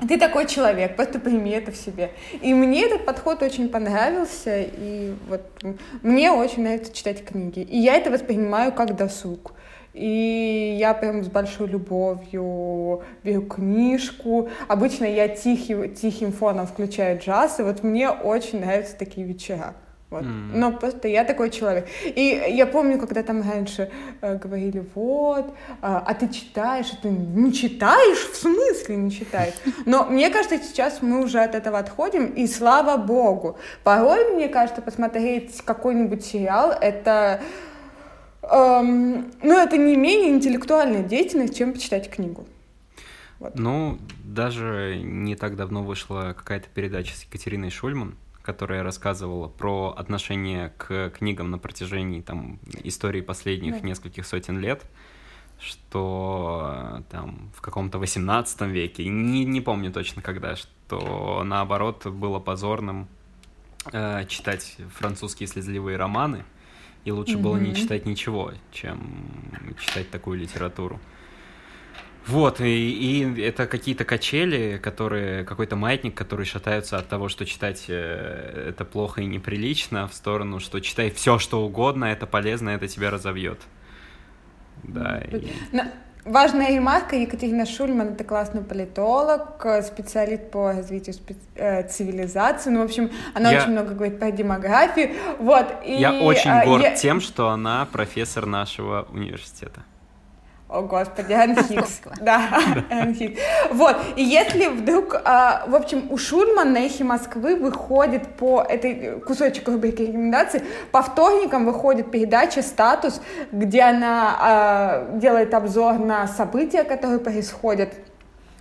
ты такой человек, просто прими это в себе. И мне этот подход очень понравился, и вот мне очень нравится читать книги. И я это воспринимаю как досуг. И я прям с большой любовью беру книжку. Обычно я тихий, тихим фоном включаю джаз, и вот мне очень нравятся такие вечера. Вот. Mm. Но просто я такой человек. И я помню, когда там раньше э, говорили, вот, а, а ты читаешь, а ты не читаешь? В смысле не читаешь? Но мне кажется, сейчас мы уже от этого отходим, и слава богу. Порой, мне кажется, посмотреть какой-нибудь сериал, это Эм, ну, это не менее интеллектуальная деятельность, чем почитать книгу. Вот. Ну, даже не так давно вышла какая-то передача с Екатериной Шульман, которая рассказывала про отношение к книгам на протяжении там, истории последних да. нескольких сотен лет, что там в каком-то 18 веке, не, не помню точно когда, что наоборот было позорным э, читать французские слезливые романы, и лучше mm-hmm. было не читать ничего, чем читать такую литературу. Вот, и, и это какие-то качели, которые, какой-то маятник, который шатаются от того, что читать э, это плохо и неприлично, в сторону, что читай все, что угодно, это полезно, это тебя разовьет. Да. И... Важная ремарка, Екатерина Шульман — это классный политолог, специалист по развитию специ... Э, цивилизации. Ну, в общем, она я... очень много говорит про демографию. Вот, и, я очень а, горд я... тем, что она профессор нашего университета. О, господи, Анхикс. Да, Анхикс. Вот, и если вдруг, а, в общем, у Шульман на эхе Москвы выходит по этой кусочек рубрики рекомендаций, по вторникам выходит передача «Статус», где она а, делает обзор на события, которые происходят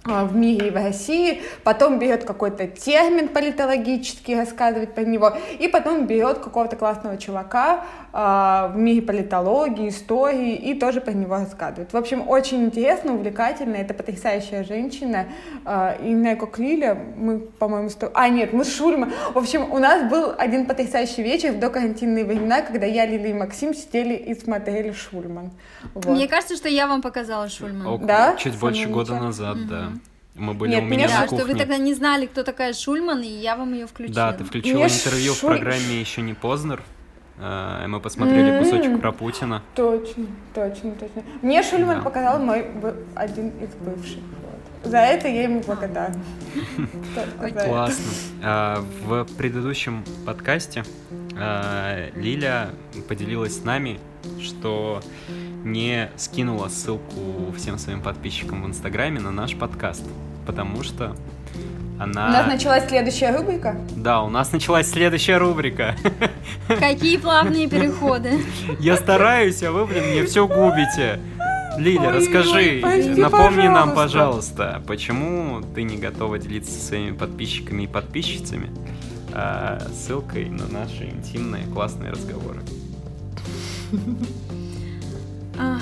а, в мире и в России, потом берет какой-то термин политологический, рассказывает про него, и потом берет какого-то классного чувака э, в мире политологии, истории, и тоже про него рассказывает. В общем, очень интересно, увлекательно, это потрясающая женщина, э, и Неко Клиля, мы, по-моему, сто... а нет, мы с Шульман. В общем, у нас был один потрясающий вечер в докарантинные времена, когда я, Лили и Максим сидели и смотрели Шульман. Вот. Мне кажется, что я вам показала Шульман. О, да? Чуть больше года назад, угу. да. Мы были Нет, у меня меня Да, на что вы кухне. тогда не знали, кто такая Шульман, и я вам ее включила. Да, ты включила Мне интервью в Шуль- программе «Еще не Познер». Э, Мы посмотрели кусочек про Путина. Точно, точно, точно. Мне Шульман Да. показал мой один из бывших. Вот. За это я ему благодарна. Классно. А, В предыдущем подкасте а, Лиля поделилась с нами, что не скинула ссылку всем своим подписчикам в Инстаграме на наш подкаст, потому что У нас она... началась следующая рубрика. Да, у нас началась следующая рубрика. Какие плавные переходы. Я стараюсь, а вы, блин, мне все губите. Лиля, Ой, расскажи, ой, прости, напомни нам, пожалуйста. пожалуйста, почему ты не готова делиться со своими подписчиками и подписчицами а, ссылкой на наши интимные классные разговоры. А,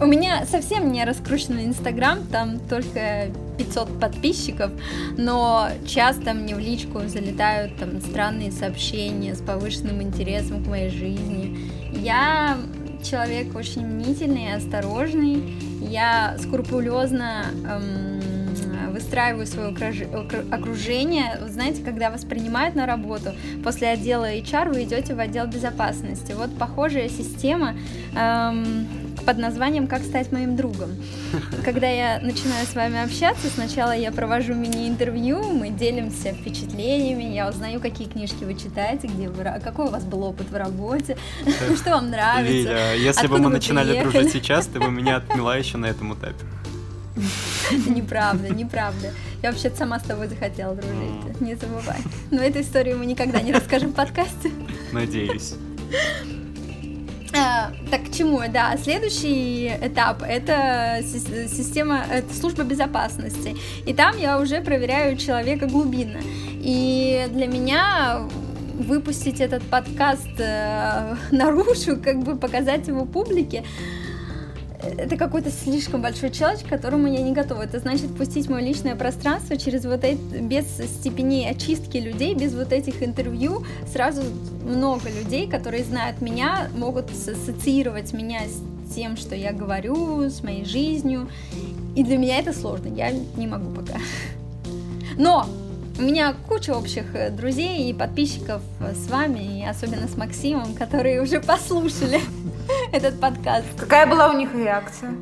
У меня совсем не раскрученный Инстаграм, там только 500 подписчиков, но часто мне в личку залетают там странные сообщения с повышенным интересом к моей жизни. Я человек очень мнительный и осторожный, я скрупулезно эм, выстраиваю свое окружение. Вот знаете, когда вас принимают на работу, после отдела HR вы идете в отдел безопасности. Вот похожая система эм, под названием «Как стать моим другом». Когда я начинаю с вами общаться, сначала я провожу мини-интервью, мы делимся впечатлениями, я узнаю, какие книжки вы читаете, где вы, какой у вас был опыт в работе, что вам нравится. Лиля, если бы мы начинали дружить сейчас, ты бы меня отмела еще на этом этапе. Неправда, неправда. Я вообще-то сама с тобой захотела дружить, не забывай. Но эту историю мы никогда не расскажем в подкасте. Надеюсь. А, так к чему? Да, следующий этап это си- система, это служба безопасности. И там я уже проверяю человека глубинно. И для меня выпустить этот подкаст э, наружу, как бы показать его публике, это какой-то слишком большой челлендж, к которому я не готова. Это значит пустить мое личное пространство через вот эти, без степеней очистки людей, без вот этих интервью. Сразу много людей, которые знают меня, могут ассоциировать меня с тем, что я говорю, с моей жизнью. И для меня это сложно, я не могу пока. Но у меня куча общих э, друзей и подписчиков э, с вами, и особенно с Максимом, которые уже послушали этот подкаст. Какая была у них реакция?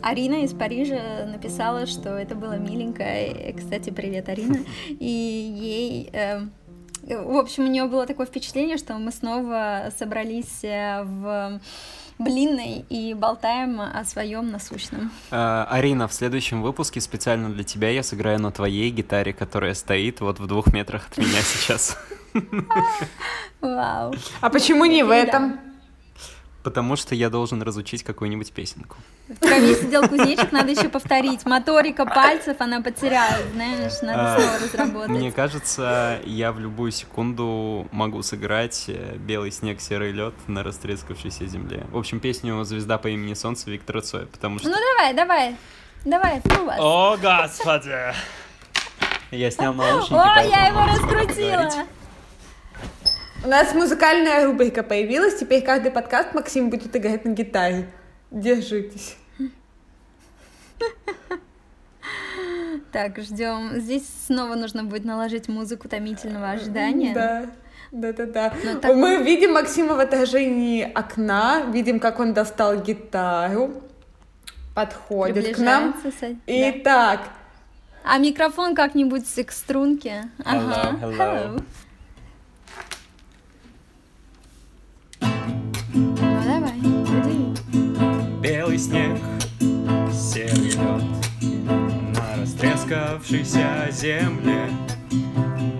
Арина из Парижа написала, что это было миленько. И, Кстати, привет, Арина. И ей... э, В общем, у нее было такое впечатление, что мы снова собрались э, в блинной и болтаем о своем насущном. Э, Арина, в следующем выпуске специально для тебя я сыграю на твоей гитаре, которая стоит вот в двух метрах от меня сейчас. Вау. А почему не в этом? Потому что я должен разучить какую-нибудь песенку. В крови сидел кузнечик, надо еще повторить. Моторика пальцев она потеряла, знаешь, надо А, снова разработать. Мне кажется, я в любую секунду могу сыграть э, «Белый снег, серый лед» на растрескавшейся земле. В общем, песню «Звезда по имени Солнце» Виктора Цоя, потому что... Ну давай, давай, давай, ну вас. О, господи! Я снял наушники, Ой, поэтому я его раскрутила. У нас музыкальная рубрика появилась, теперь каждый подкаст Максим будет играть на гитаре. Держитесь. Так, ждем. Здесь снова нужно будет наложить музыку томительного ожидания. Да. Да, да, да. Ну, так- Мы видим Максима в отражении окна, видим, как он достал гитару, подходит к нам. Со- да. Итак, А микрофон как-нибудь к струнке. Ага. Hello, hello. Белый снег, серый лед На растрескавшейся земле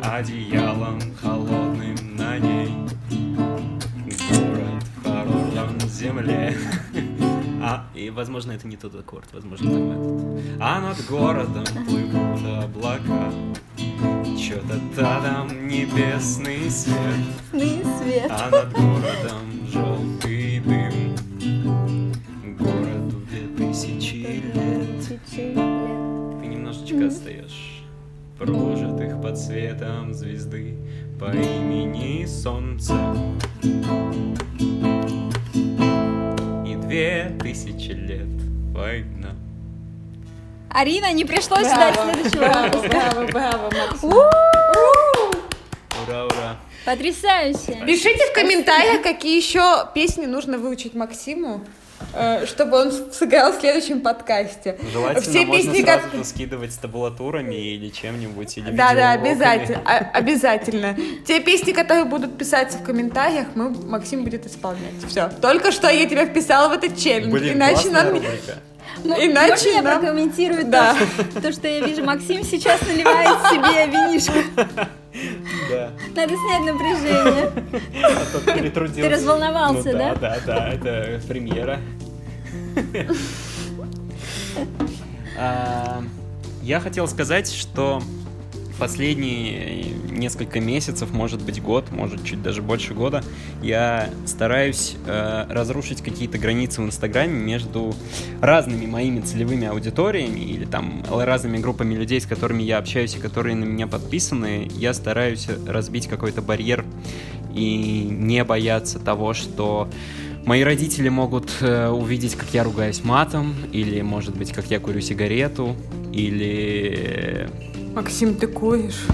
Одеялом холодным на ней. Город в холодном земле. А, и, возможно, это не тот аккорд, возможно, там этот. А над городом плывут облака. Чё-то там небесный свет. Красный свет. а над городом желтый дым Тысячи лет. Ты немножечко отстаешь Прожитых под светом звезды По имени Солнце И две тысячи лет война Арина, не пришлось ждать следующего браво, выпуска. браво, браво. Ура, ура. Потрясающе. Пишите в комментариях, какие еще песни нужно выучить Максиму, чтобы он сыграл в следующем подкасте. Желательно Все можно песни, сразу как- скидывать с табулатурами или чем-нибудь, или Да, да, обязательно, а- обязательно. Те песни, которые будут писаться в комментариях, мы Максим будет исполнять. Все. Только что я тебя вписала в этот челлендж, Блин, иначе нам рубрика. М- Иначе Можно я нам- прокомментирую Да. то, то, что я вижу? Максим сейчас наливает себе винишко. Да. Надо снять напряжение. А перетрудился. Ты разволновался, Ну да? Да, да, да, это премьера. А, Я хотел сказать, что последние несколько месяцев, может быть год, может чуть даже больше года, я стараюсь э, разрушить какие-то границы в Инстаграме между разными моими целевыми аудиториями или там разными группами людей, с которыми я общаюсь и которые на меня подписаны. Я стараюсь разбить какой-то барьер и не бояться того, что мои родители могут э, увидеть, как я ругаюсь матом, или, может быть, как я курю сигарету, или Максим, ты куришь.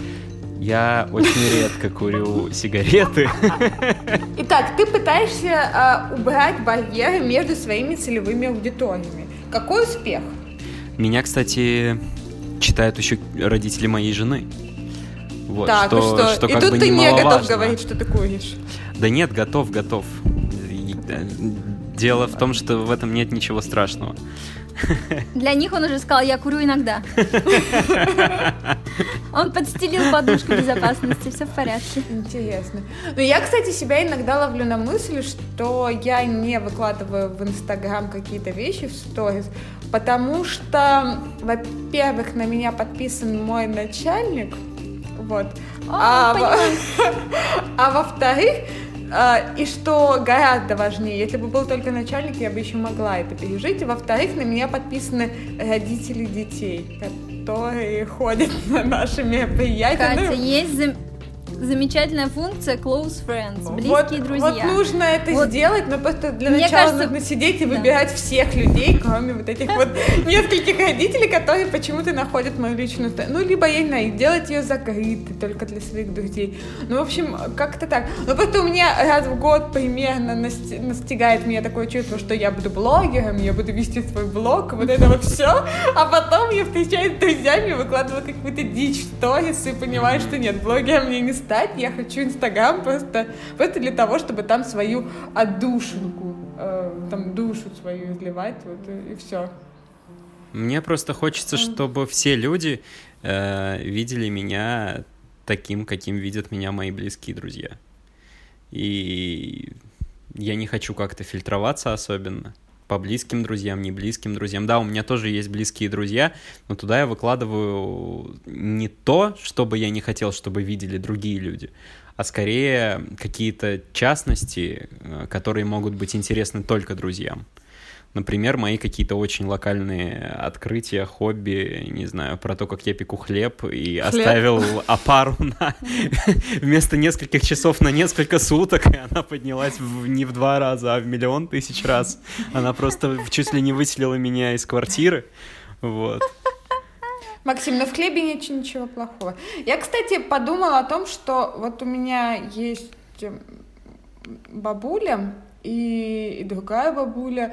я очень редко курю сигареты. Итак, ты пытаешься а, убрать барьеры между своими целевыми аудиториями. Какой успех? Меня, кстати, читают еще родители моей жены. Вот, так, что, и что? что и тут бы ты не готов говорить, что ты куришь. Да нет, готов, готов. Э, Дело в том, что в этом нет ничего страшного. Для них он уже сказал, я курю иногда. Он подстелил подушку безопасности, все в порядке. Интересно. Но я, кстати, себя иногда ловлю на мысли, что я не выкладываю в Инстаграм какие-то вещи в сторис, потому что, во-первых, на меня подписан мой начальник, вот, А, а, во- а во-вторых, и что гораздо важнее, если бы был только начальник, я бы еще могла это пережить. И во-вторых, на меня подписаны родители детей, которые ходят на наши мероприятия. Катя, Ну, есть замечательная функция close friends, близкие вот, друзья. Вот нужно это Вот. сделать, но просто для Мне начала кажется- нужно сидеть и Да. выбирать всех людей, кроме вот этих вот нескольких родителей, которые почему-то находят мою личную. Ну, либо, я не знаю, делать ее закрытой только для своих друзей. Ну, в общем, как-то так. Но просто у меня раз в год примерно насти- настигает меня такое чувство, что я буду блогером, я буду вести свой блог, вот это вот все, а потом я встречаюсь с друзьями, выкладываю какую-то дичь в сторис и понимаю, что нет, блогером мне не стать, я хочу Инстаграм просто, просто для того, чтобы там свою отдушинку, э, там душу свою изливать, вот и, и все. Мне просто хочется, чтобы все люди э, видели меня таким, каким видят меня мои близкие друзья. И я не хочу как-то фильтроваться особенно по близким друзьям, не близким друзьям. Да, у меня тоже есть близкие друзья, но туда я выкладываю не то, что бы я не хотел, чтобы видели другие люди, а скорее какие-то частности, э, которые могут быть интересны только друзьям. Например, мои какие-то очень локальные открытия, хобби, не знаю, про то, как я пеку хлеб и оставил опару на вместо нескольких часов на несколько суток, и она поднялась в- не в два раза, а в миллион тысяч раз. Она просто чуть ли не выселила меня из квартиры. Вот. Максим, но в хлебе нет ничего плохого. Я, кстати, подумала о том, что вот у меня есть бабуля и, и другая бабуля.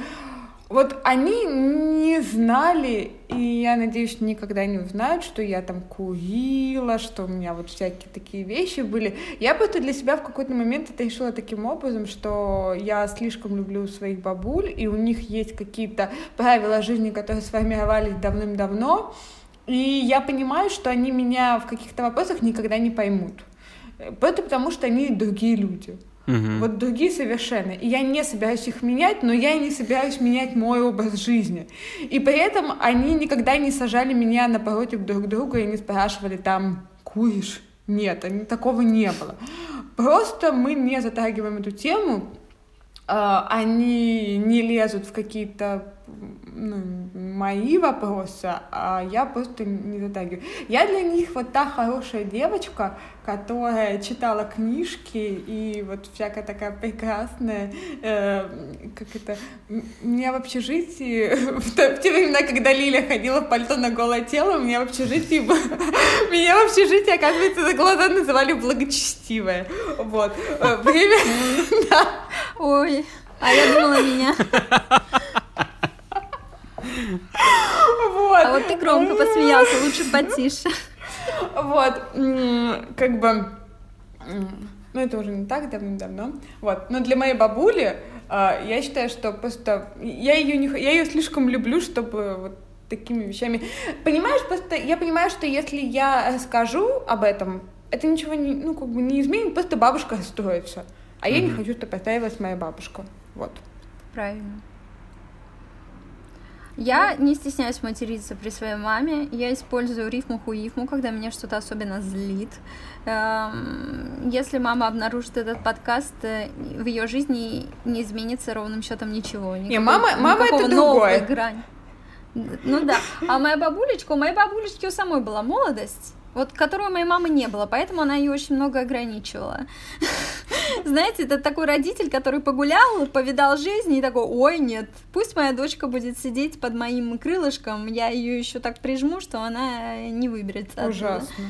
Вот они не знали, и я надеюсь, никогда не узнают, что я там курила, что у меня вот всякие такие вещи были. Я просто для себя в какой-то момент это решила таким образом, что я слишком люблю своих бабуль, и у них есть какие-то правила жизни, которые сформировались давным-давно, и я понимаю, что они меня в каких-то вопросах никогда не поймут. Это потому, что они другие люди. Мгм. Вот другие совершенно. И я не собираюсь их менять, но я и не собираюсь менять мой образ жизни. И при этом они никогда не сажали меня напротив друг друга и не спрашивали там, куришь? Нет, такого не было. Просто мы не затрагиваем эту тему, они не лезут в какие-то ну, мои вопросы, а я просто не затягиваю. Я для них вот та хорошая девочка, которая читала книжки и вот всякая такая прекрасная, э, как это, меня в общежитии, в, в те времена, когда Лиля ходила в пальто на голое тело, у меня в общежитии, меня в общежитии, оказывается, за глаза называли благочестивая. Вот. Время. Ой, а я думала меня. Вот. А вот ты громко посмеялся, лучше потише. Вот, как бы, ну это уже не так давно-давно, вот, но для моей бабули а, я считаю, что просто я ее не, я ее слишком люблю, чтобы вот такими вещами, понимаешь, просто я понимаю, что если я скажу об этом, это ничего не, ну как бы не изменит, просто бабушка расстроится, а mm-hmm. я не хочу, чтобы поставилась моя бабушка, вот. Правильно. Я не стесняюсь материться при своей маме. Я использую рифму-хуифму, когда меня что-то особенно злит. Эм, если мама обнаружит этот подкаст, э, в ее жизни не изменится ровным счетом ничего. Никакой, не, мама, мама это другое. Грань. Ну да. А моя бабулечка, у моей бабулечки у самой была молодость вот которой у моей мамы не было, поэтому она ее очень много ограничивала. Знаете, это такой родитель, который погулял, повидал жизнь и такой, ой, нет, пусть моя дочка будет сидеть под моим крылышком, я ее еще так прижму, что она не выберется. Ужасно.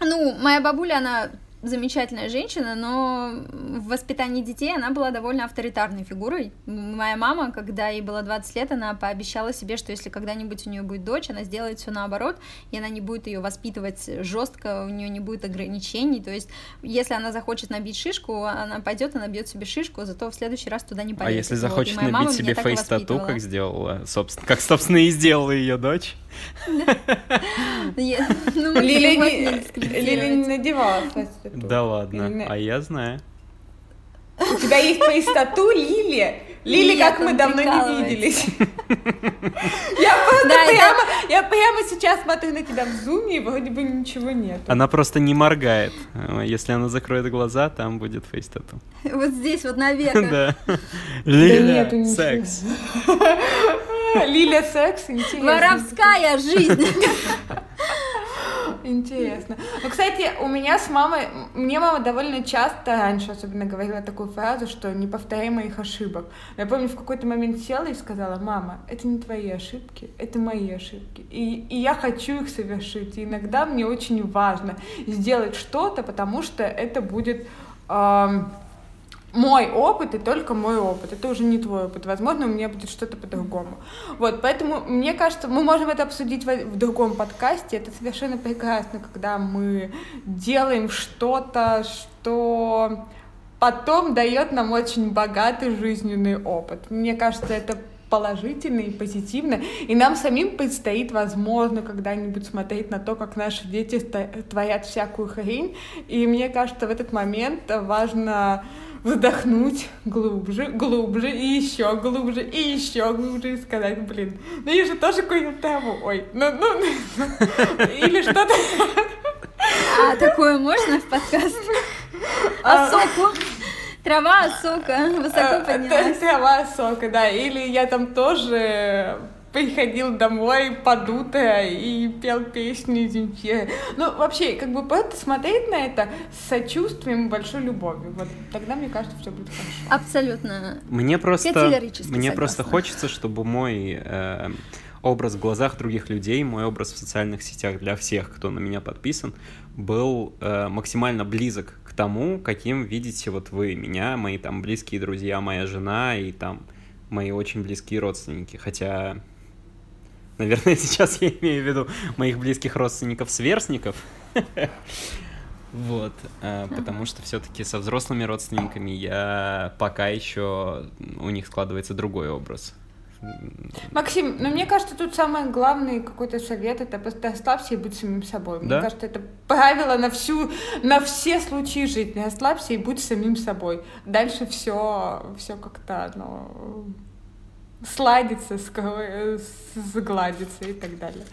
Ну, моя бабуля, она замечательная женщина, но в воспитании детей она была довольно авторитарной фигурой. Моя мама, когда ей было 20 лет, она пообещала себе, что если когда-нибудь у нее будет дочь, она сделает все наоборот, и она не будет ее воспитывать жестко, у нее не будет ограничений. То есть, если она захочет набить шишку, она пойдет и набьет себе шишку, зато в следующий раз туда не пойдет. А если захочет вот, набить себе фейс-тату, как сделала, собственно, как, собственно, и сделала ее дочь? Ну, Лиля не надевала Да ладно, а я знаю. У тебя есть твои стату, Лили? Лили, как мы давно не виделись. Я прямо, я прямо сейчас смотрю на тебя в зуме, и вроде бы ничего нет. Она просто не моргает. Если она закроет глаза, там будет фейс-тату. Вот здесь, вот наверх. Да. Лиля, секс. Лиля секс, интересно. Воровская жизнь. Интересно. Ну, кстати, у меня с мамой, мне мама довольно часто раньше особенно говорила такую фразу, что не повторяй моих ошибок. Я помню, в какой-то момент села и сказала, мама, это не твои ошибки, это мои ошибки. И, и я хочу их совершить. И иногда мне очень важно сделать что-то, потому что это будет... Эм, мой опыт и только мой опыт. Это уже не твой опыт. Возможно, у меня будет что-то по-другому. Вот, поэтому мне кажется, мы можем это обсудить в, в другом подкасте. Это совершенно прекрасно, когда мы делаем что-то, что потом дает нам очень богатый жизненный опыт. Мне кажется, это положительно и позитивно. И нам самим предстоит, возможно, когда-нибудь смотреть на то, как наши дети творят всякую хрень. И мне кажется, в этот момент важно вдохнуть глубже, глубже, и еще глубже, и еще глубже, и сказать, блин, ну я же тоже курил траву, ой, ну, ну, ну, или что-то. А такое можно в подкаст? А соку? Трава, сока, высоко поднялась. Трава, сока, да, или я там тоже приходил домой подутая и пел песни Земфиры. Ну, вообще, как бы просто смотреть на это с сочувствием и большой любовью. Вот тогда, мне кажется, все будет хорошо. Абсолютно. Мне просто, мне просто хочется, чтобы мой э, образ в глазах других людей, мой образ в социальных сетях для всех, кто на меня подписан, был э, максимально близок к тому, каким видите вот вы меня, мои там близкие друзья, моя жена и там мои очень близкие родственники. Хотя Наверное, сейчас я имею в виду моих близких родственников-сверстников. Вот, а, потому что все-таки со взрослыми родственниками я пока еще у них складывается другой образ. Максим, ну мне кажется, тут самый главный какой-то совет это просто ослабься и будь самим собой. Да? Мне кажется, это правило на всю, на все случаи жизни. Ослабься и будь самим собой. Дальше все, все как-то, ну, сладится, сгладится и так далее.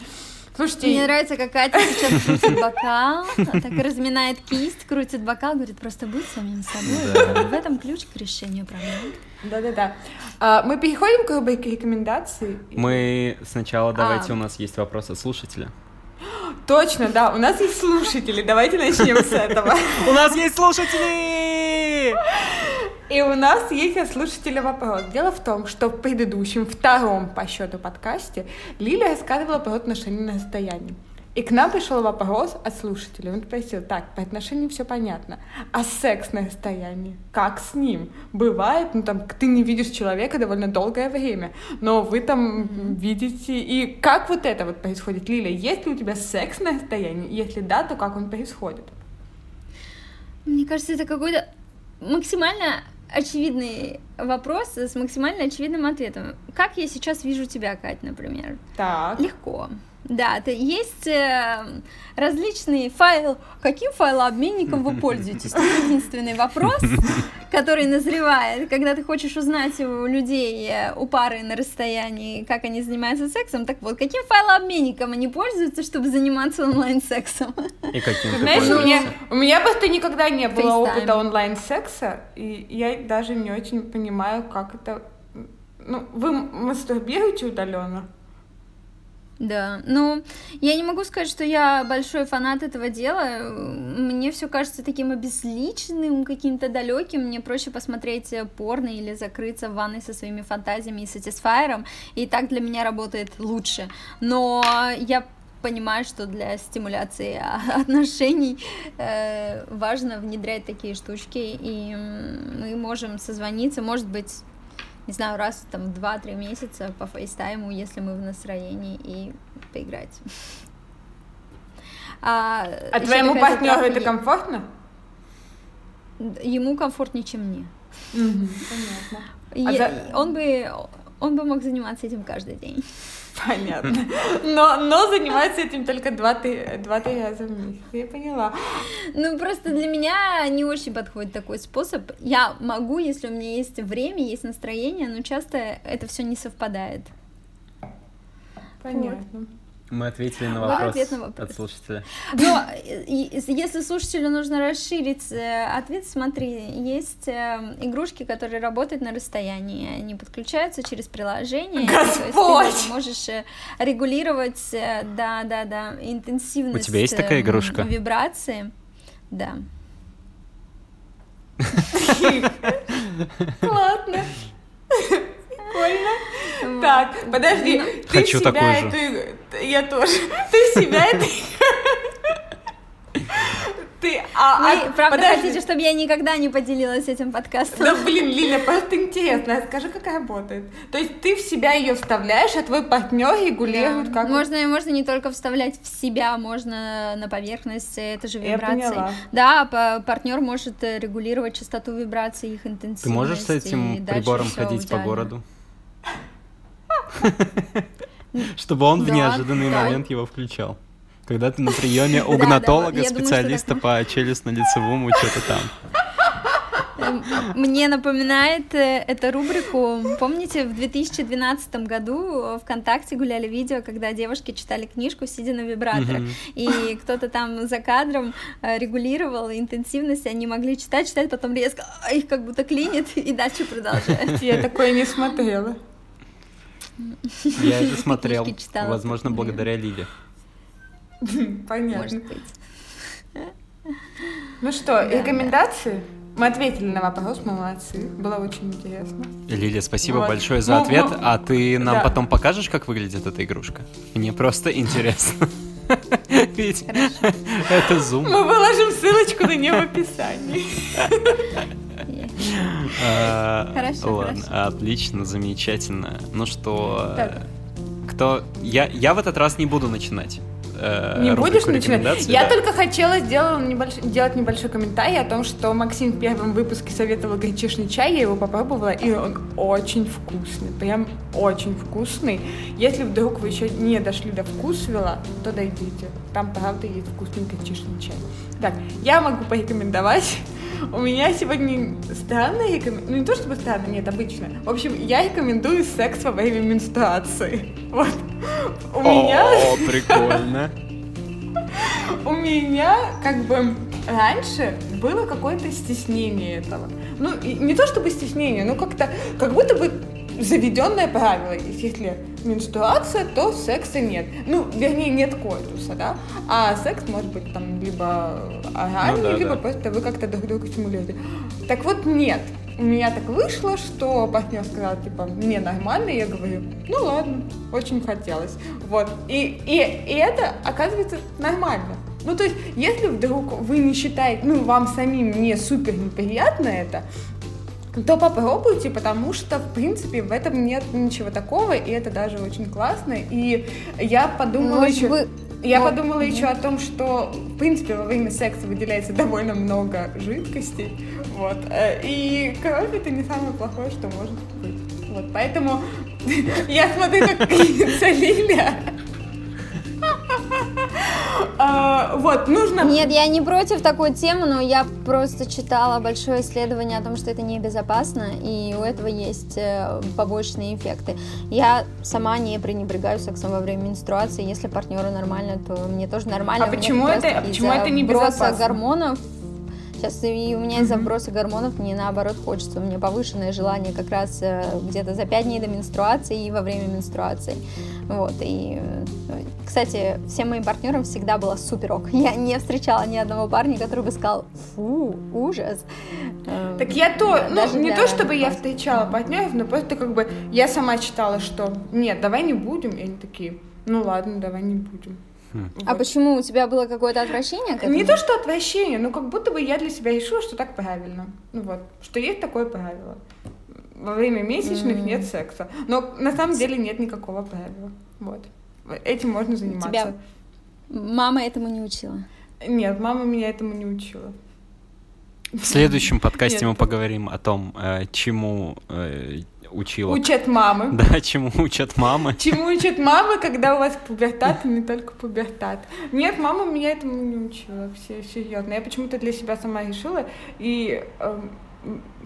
Слушайте, Мне нравится, как Катя сейчас крутит бокал, так разминает кисть, крутит бокал, говорит, просто будь самим собой. В этом ключ к решению проблем. Да-да-да. А, мы переходим к рубрике рекомендаций. Мы сначала давайте, А. у нас есть вопрос от слушателя. Точно, да, у нас есть слушатели, давайте начнем с этого. У нас есть слушатели! И у нас есть от слушателя вопрос. Дело в том, что в предыдущем, втором по счету подкасте Лиля рассказывала про отношения на расстоянии. И к нам пришел вопрос от слушателя. Он спросил, так, по отношениям все понятно, а секс на расстоянии? Как с ним? Бывает, ну там, ты не видишь человека довольно долгое время, но вы там видите, и как вот это вот происходит, Лиля? Есть ли у тебя секс на расстоянии? Если да, то как он происходит? Мне кажется, это какой-то максимально очевидный вопрос с максимально очевидным ответом. Как я сейчас вижу тебя, Кать, например? Так. Легко. Да, это есть э, различные файлы. Каким файлообменником вы пользуетесь? Это единственный вопрос, который назревает, когда ты хочешь узнать у людей, э, у пары на расстоянии, как они занимаются сексом. Так вот, каким файлообменником они пользуются, чтобы заниматься онлайн-сексом? И каким ты Знаешь, у меня, у меня просто никогда не было FaceTime. опыта онлайн-секса, и я даже не очень понимаю, как это... Ну, вы мастурбируете удаленно? Да, ну, я не могу сказать, что я большой фанат этого дела. Мне все кажется таким обезличенным, каким-то далеким. Мне проще посмотреть порно или закрыться в ванной со своими фантазиями и сатисфайером, и так для меня работает лучше. Но я понимаю, что для стимуляции отношений э, важно внедрять такие штучки, и мы можем созвониться, может быть, не знаю, раз там в 2-3 месяца по фейстайму, если мы в настроении, и поиграть. А, А твоему партнеру это комфортно? Ему комфортнее, чем мне. Понятно. А за- Он бы он бы мог заниматься этим каждый день. Понятно. Но, но занимается этим только 2-3 раза в месяц. Я поняла. Ну, просто для меня не очень подходит такой способ. Я могу, если у меня есть время, есть настроение, но часто это все не совпадает. Понятно. Мы ответили на Вот вопрос ответ на вопрос. от слушателя. Но если слушателю нужно расширить э, ответ, смотри, есть э, игрушки, которые работают на расстоянии, они подключаются через приложение. то есть ты Господь! можешь э, регулировать, э, да, да, да, интенсивность. У тебя есть такая игрушка? Вибрации, да. Ладно. Прикольно. Так, подожди. Ты Хочу такую же. Я тоже. Ты в себя это... Ты... А, Вы, а, правда, подожди. хотите, чтобы я никогда не поделилась этим подкастом? Да блин, Лиля, просто интересно, скажи, как работает. То есть ты в себя ее вставляешь, а твой партнер регулирует, Да. как можно, можно не только вставлять в себя, можно на поверхность, это же Я вибрации. поняла. Да, партнер может э, регулировать частоту вибраций, их интенсивность. Ты можешь с этим прибором ходить по городу? Чтобы он в Да, неожиданный да. момент его включал. Когда ты на приеме у гнатолога, специалиста по челюстно-лицевому, что-то там. Эм, Мне напоминает э, эту рубрику, помните, в 2012 году ВКонтакте гуляли видео, когда девушки читали книжку, сидя на вибраторах, и кто-то там за кадром э, регулировал интенсивность, они могли читать, читать, потом резко а, их как будто клинит, и дальше продолжают. Я такое не смотрела. Я это смотрел, читала, возможно, да. благодаря Лиле. Понятно. Ну что, Да, рекомендации? Мы ответили на вопрос, мы молодцы. Было очень интересно. Лилия, спасибо Вот. большое за Ну, ответ. ну, А ты нам да. потом покажешь, как выглядит эта игрушка? Мне просто интересно. Ведь это зум. Мы выложим ссылочку на нее в описании. А, Хорошо, Ладно, отлично, замечательно. Ну что, кто... Я, я в этот раз не буду начинать. э, Не будешь начинать? Я да. только хотела сделать небольшой, делать небольшой комментарий о том, что Максим в первом выпуске советовал гречишный чай, я его попробовала, и он очень вкусный, прям очень вкусный. Если вдруг вы еще не дошли до вкусвела, то дойдите. Там, правда, есть вкусный гречишный чай. Так, я могу порекомендовать. У меня сегодня странная рекомендация. Ну, не то чтобы странно, нет, обычно. В общем, я рекомендую секс во время менструации. Вот. У меня... О, прикольно. У меня как бы раньше было какое-то стеснение этого. Ну, не то чтобы стеснение, но как-то, как будто бы заведенное правило, если менструация, то секса нет. Ну, вернее, нет койтуса, да? А секс может быть там либо оральный, ну, да, либо да. просто вы как-то друг друга стимулируете. Так вот, нет. У меня так вышло, что партнер сказал, типа, мне нормально, я говорю, ну ладно, очень хотелось. Вот. И, и, и это, оказывается, нормально. Ну, то есть, если вдруг вы не считаете, ну, вам самим не супер неприятно это, то попробуйте, потому что, в принципе, в этом нет ничего такого, и это даже очень классно. И я подумала Может, еще... Вы... Я ну, подумала угу. еще о том, что, в принципе, во время секса выделяется довольно много жидкостей, вот, э, и кровь это не самое плохое, что может быть, вот, поэтому я смотрю, как Лилия а, вот, нужно... Нет, я не против такой темы, но я просто читала большое исследование о том, что это небезопасно, и у этого есть э, побочные эффекты. Я сама не пренебрегаю сексом во время менструации. Если партнеру нормально, то мне тоже нормально. А почему это, почему это небезопасно? гормонов Сейчас и у меня из-за вброса гормонов мне наоборот хочется. У меня повышенное желание как раз э, где-то за 5 дней до менструации и во время менструации. Вот, и, э, кстати, всем моим партнерам всегда было супер ок. Я не встречала ни одного парня, который бы сказал, фу, ужас. Эм, так я то, ну, не то, чтобы я встречала партнеров, но просто как бы я сама читала, что нет, давай не будем, и они такие, ну ладно, давай не будем. Хм. А вот. почему у тебя было какое-то отвращение к этому? Не то, что отвращение, но как будто бы я для себя решила, что так правильно. Ну вот, что есть такое правило. Во время месячных mm. нет секса. Но на самом деле нет никакого правила. Вот. Этим можно заниматься. Тебя мама этому не учила? Нет, мама меня этому не учила. В следующем подкасте мы поговорим о том, э, чему учила. Учат мамы. Да, чему учат мамы. Чему учат мамы, когда у вас пубертат, и не только пубертат. Нет, мама меня этому не учила, все серьезно. Я почему-то для себя сама решила, и эм,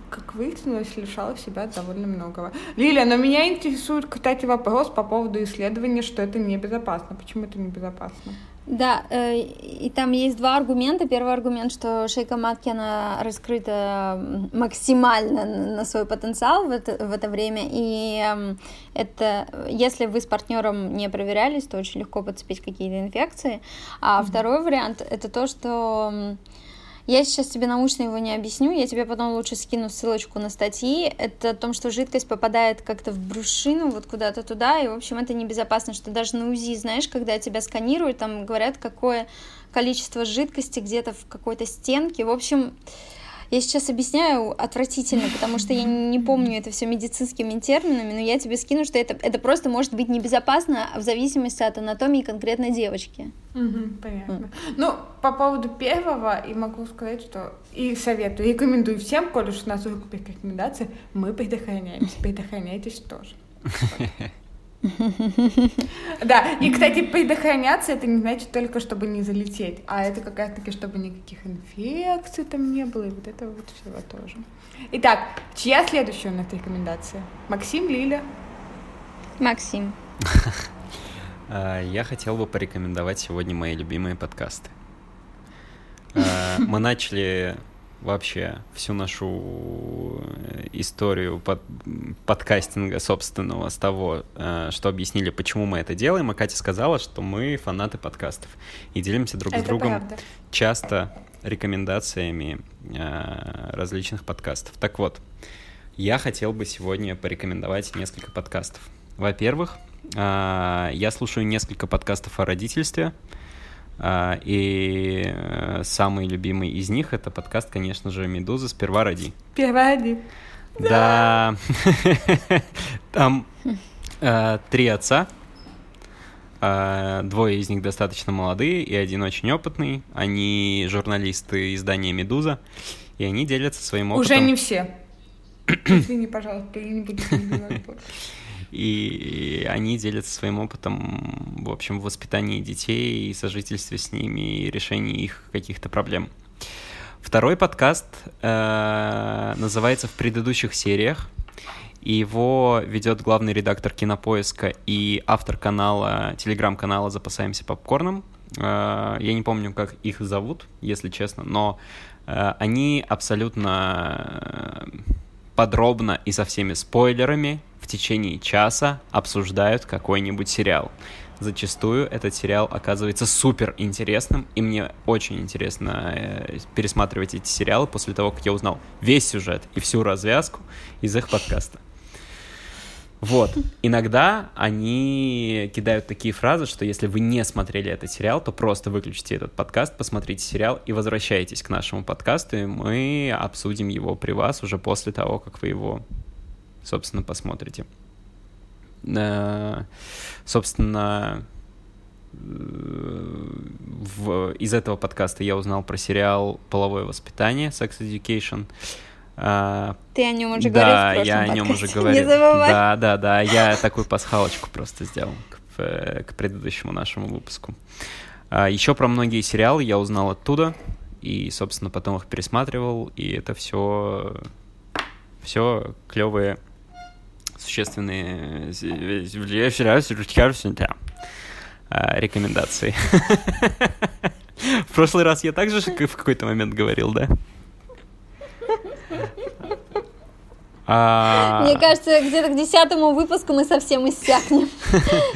как выяснилось, лишала себя довольно многого. Лилия, но меня интересует, кстати, вопрос по поводу исследования, что это небезопасно. Почему это небезопасно? Да, э, и там есть два аргумента. Первый аргумент, что шейка матки, она раскрыта максимально на свой потенциал в это, в это время, и эм, это, если вы с партнером не проверялись, то очень легко подцепить какие-то инфекции. А mm-hmm. второй вариант, это то, что я сейчас тебе научно его не объясню, я тебе потом лучше скину ссылочку на статьи. Это о том, что жидкость попадает как-то в брюшину, вот куда-то туда, и, в общем, это небезопасно, что даже на УЗИ, знаешь, когда тебя сканируют, там говорят, какое количество жидкости где-то в какой-то стенке. В общем, я сейчас объясняю отвратительно, потому что я не помню это все медицинскими терминами, но я тебе скину, что это, это просто может быть небезопасно в зависимости от анатомии конкретной девочки. Угу, понятно. Mm. Ну, по поводу первого, и могу сказать, что и советую, рекомендую всем, коль уж у нас уже рекомендации, мы предохраняемся, предохраняйтесь тоже. Да, и, кстати, предохраняться это не значит только, чтобы не залететь, а это как раз-таки, чтобы никаких инфекций там не было, и вот это вот всего тоже. Итак, чья следующая у нас рекомендация? Максим, Лиля? Максим. А, я хотел бы порекомендовать сегодня мои любимые подкасты. А, мы начали вообще всю нашу э, историю под, подкастинга собственного с того, э, что объяснили, почему мы это делаем. А Катя сказала, что мы фанаты подкастов и делимся друг это с другом правда. часто рекомендациями э, различных подкастов. Так вот, я хотел бы сегодня порекомендовать несколько подкастов. Во-первых, я слушаю несколько подкастов о родительстве. А, и э, самый любимый из них это подкаст, конечно же, Медуза «Сперва ради». «Сперва ради». Да. Там э, три отца. Э, двое из них достаточно молодые и один очень опытный. Они журналисты издания «Медуза». И они делятся своим опытом. Уже не все. Извини, пожалуйста, я не буду и они делятся своим опытом, в общем, в воспитании детей и сожительстве с ними, и решении их каких-то проблем. Второй подкаст э, называется «В предыдущих сериях», и его ведет главный редактор кинопоиска и автор канала, телеграм-канала «Запасаемся попкорном». Э, я не помню, как их зовут, если честно, но э, они абсолютно э, подробно и со всеми спойлерами в течение часа обсуждают какой-нибудь сериал. Зачастую этот сериал оказывается супер интересным, и мне очень интересно пересматривать эти сериалы после того, как я узнал весь сюжет и всю развязку из их подкаста. Вот. Иногда они кидают такие фразы, что если вы не смотрели этот сериал, то просто выключите этот подкаст, посмотрите сериал и возвращайтесь к нашему подкасту, и мы обсудим его при вас уже после того, как вы его, собственно, посмотрите. Собственно, в, из этого подкаста я узнал про сериал «Половое воспитание», «Sex Education», а, Ты о нем уже да, говорил Да, я о нем уже говорил. Не забывай. Да, да, да, я такую пасхалочку просто сделал к, э, к предыдущему нашему выпуску. А, еще про многие сериалы я узнал оттуда, и, собственно, потом их пересматривал, и это все, все клевые, существенные рекомендации. В прошлый раз я также в какой-то момент говорил, да? А... Мне кажется, где-то к десятому выпуску мы совсем иссякнем.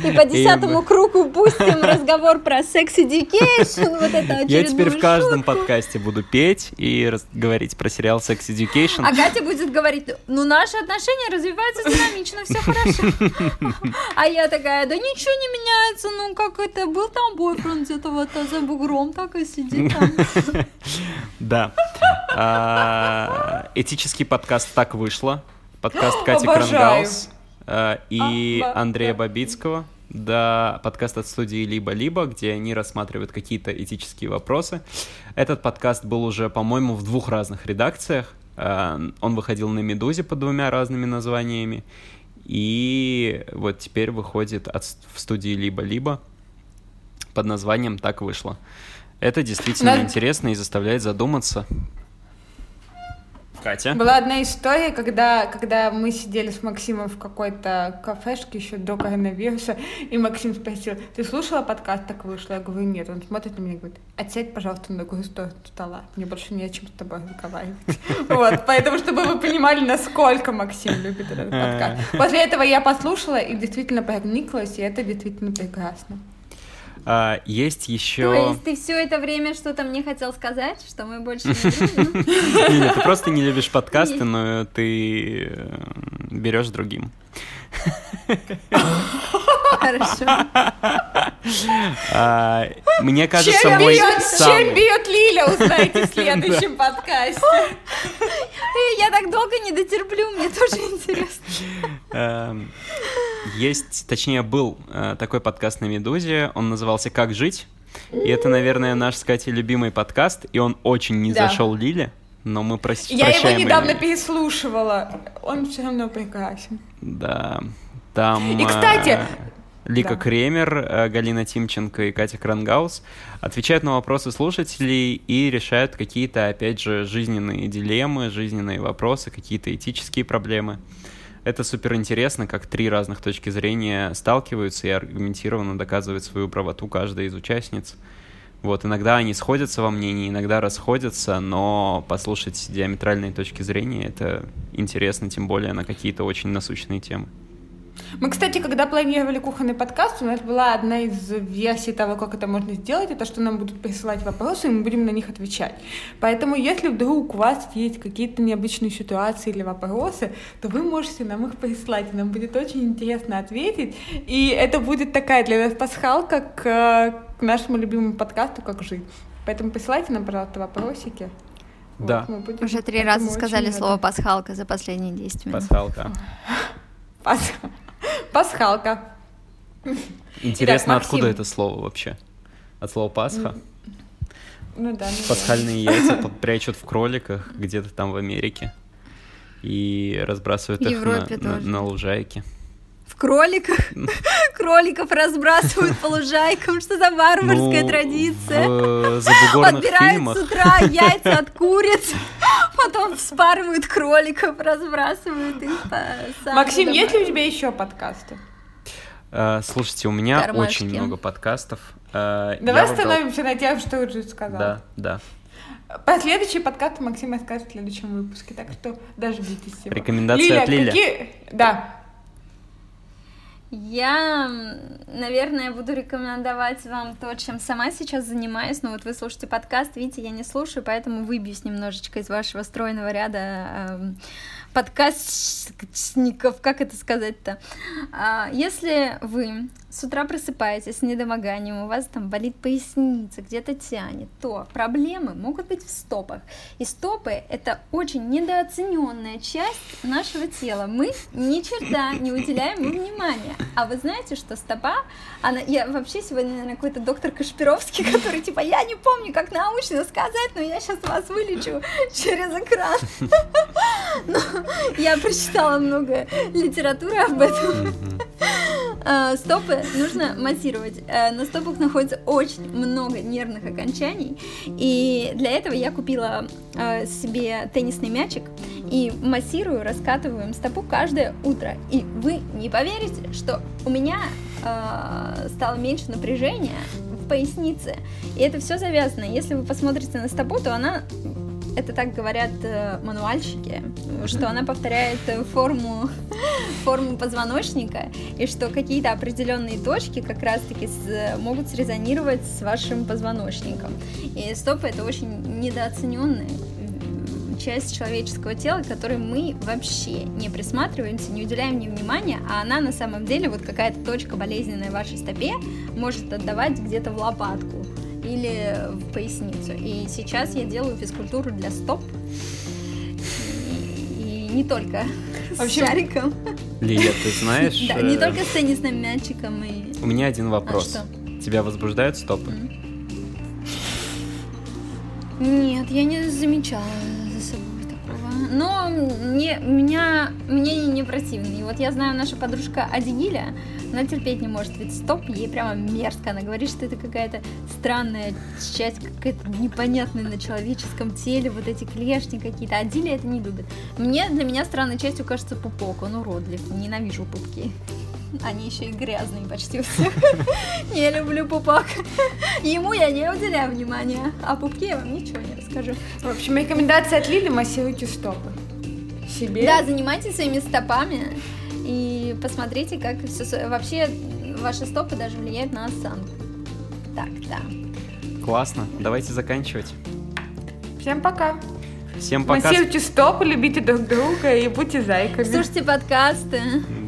И по десятому кругу пустим разговор про Sex Education, вот это Я теперь в каждом подкасте буду петь и говорить про сериал Sex Education. А Катя будет говорить, ну, наши отношения развиваются динамично, все хорошо. А я такая, да ничего не меняется, ну, как это, был там бойфренд где-то вот за бугром, так и сидит там. Да. А, этический подкаст так вышло подкаст Кати Крангаус э, и Андрея Бабицкого. Да, подкаст от студии «Либо-либо», где они рассматривают какие-то этические вопросы. Этот подкаст был уже, по-моему, в двух разных редакциях. Э, он выходил на «Медузе» под двумя разными названиями. И вот теперь выходит от, в студии «Либо-либо» под названием «Так вышло». Это действительно Но... интересно и заставляет задуматься. Катя? Была одна история, когда, когда мы сидели с Максимом в какой-то кафешке еще до коронавируса, и Максим спросил, ты слушала подкаст «Так вышло»? Я говорю, нет. Он смотрит на меня и говорит, отсядь, пожалуйста, на другую сторону стола. Мне больше не о чем с тобой разговаривать. Вот, поэтому, чтобы вы понимали, насколько Максим любит этот подкаст. После этого я послушала и действительно прониклась, и это действительно прекрасно. А, есть еще... То есть ты все это время что-то мне хотел сказать, что мы больше не Нет, ты просто не любишь подкасты, но ты э, берешь другим. Хорошо. А, мне кажется, чем мой бьет, самый... Чем бьет Лиля, узнаете в следующем подкасте. Я так долго не дотерплю, мне тоже интересно. Есть, точнее, был э, такой подкаст на «Медузе», он назывался «Как жить?», и это, наверное, наш с Катей любимый подкаст, и он очень не да. зашел Лиле, но мы прос... Я его недавно переслушивала, он все равно прекрасен. Да, там... И, кстати... Э, Лика да. Кремер, э, Галина Тимченко и Катя Крангаус отвечают на вопросы слушателей и решают какие-то, опять же, жизненные дилеммы, жизненные вопросы, какие-то этические проблемы. Это супер интересно, как три разных точки зрения сталкиваются и аргументированно доказывают свою правоту каждая из участниц. Вот, иногда они сходятся во мнении, иногда расходятся, но послушать диаметральные точки зрения — это интересно, тем более на какие-то очень насущные темы. Мы, кстати, когда планировали кухонный подкаст, у нас была одна из версий того, как это можно сделать, это что нам будут присылать вопросы, и мы будем на них отвечать. Поэтому, если вдруг у вас есть какие-то необычные ситуации или вопросы, то вы можете нам их прислать, и нам будет очень интересно ответить. И это будет такая для нас пасхалка к, к нашему любимому подкасту «Как жить». Поэтому присылайте нам, пожалуйста, вопросики. Да. Вот, будем... Уже три раза сказали слово «пасхалка» за последние 10 минут. Пасхалка. Пасхалка. Пасхалка. Интересно, Итак, откуда это слово вообще? От слова Пасха? Ну да. Ну, Пасхальные да. яйца прячут в кроликах где-то там в Америке и разбрасывают их на, на, на лужайке. В кроликах? Кроликов разбрасывают по лужайкам, что за варварская ну, традиция. В забугорных Подбирают фильмах. с утра яйца от куриц, потом Вспарывают кроликов, разбрасывают их по Максим, есть ли у тебя еще подкасты? Э, слушайте, у меня очень много подкастов. Э, Давай остановимся на тем, что уже сказал. Да, да. Последующий подкаст Максим расскажет в следующем выпуске, так что дождитесь его. Рекомендации Лиля, от Лили. Какие... Да, я, наверное, буду рекомендовать вам то, чем сама сейчас занимаюсь. Но вот вы слушаете подкаст, видите, я не слушаю, поэтому выбьюсь немножечко из вашего стройного ряда подкастников, как это сказать-то. А, если вы с утра просыпаетесь с недомоганием, у вас там болит поясница, где-то тянет, то проблемы могут быть в стопах. И стопы — это очень недооцененная часть нашего тела. Мы ни черта не уделяем им внимания. А вы знаете, что стопа, она, я вообще сегодня, наверное, какой-то доктор Кашпировский, который типа, я не помню, как научно сказать, но я сейчас вас вылечу через экран. Я прочитала много литературы об этом. А, стопы нужно массировать. Э, на стопах находится очень много нервных окончаний, и для этого я купила э, себе теннисный мячик и массирую, раскатываю им стопу каждое утро. И вы не поверите, что у меня э, стало меньше напряжения в пояснице. И это все завязано. Если вы посмотрите на стопу, то она это так говорят э, мануальщики, что она повторяет э, форму, форму позвоночника, и что какие-то определенные точки как раз-таки с, могут срезонировать с вашим позвоночником. И стопы это очень недооцененная часть человеческого тела, которой мы вообще не присматриваемся, не уделяем ей внимания, а она на самом деле, вот какая-то точка болезненная в вашей стопе, может отдавать где-то в лопатку или в поясницу. И сейчас я делаю физкультуру для стоп. И, и не только Вообще... с шариком. Лия, ты знаешь... Да, не э, только с теннисным мячиком и... У меня один вопрос. А Тебя возбуждают стопы? Нет, я не замечала за собой такого. Но мне, меня, мне не противно. И вот я знаю, наша подружка Адигиля, она терпеть не может, ведь стоп, ей прямо мерзко. Она говорит, что это какая-то странная часть, какая-то непонятная на человеческом теле, вот эти клешни какие-то. А Дилия это не любит. Мне, для меня странной частью кажется пупок, он уродлив, ненавижу пупки. Они еще и грязные почти у всех. Не люблю пупок. Ему я не уделяю внимания, а пупки я вам ничего не расскажу. В общем, рекомендация от Лили – массируйте стопы. Себе. Да, занимайтесь своими стопами и посмотрите, как вообще ваши стопы даже влияют на осанку. Так, да. Классно. Давайте заканчивать. Всем пока. Всем пока. Массируйте стопы, любите друг друга и будьте зайками. Слушайте подкасты.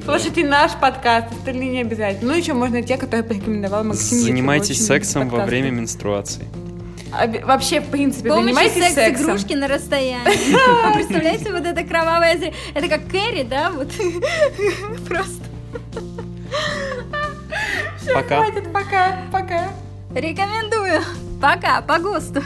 Слушайте наш подкаст, остальные не обязательно. Ну, еще можно те, которые порекомендовал Максим. Занимайтесь сексом во время менструации. Вообще, в принципе, занимайтесь секс сексом. игрушки на расстоянии. Представляете, вот это кровавое зрение. Это как Кэрри, да? Вот просто. Пока. Хватит, пока, пока. Рекомендую. Пока, по ГОСТу.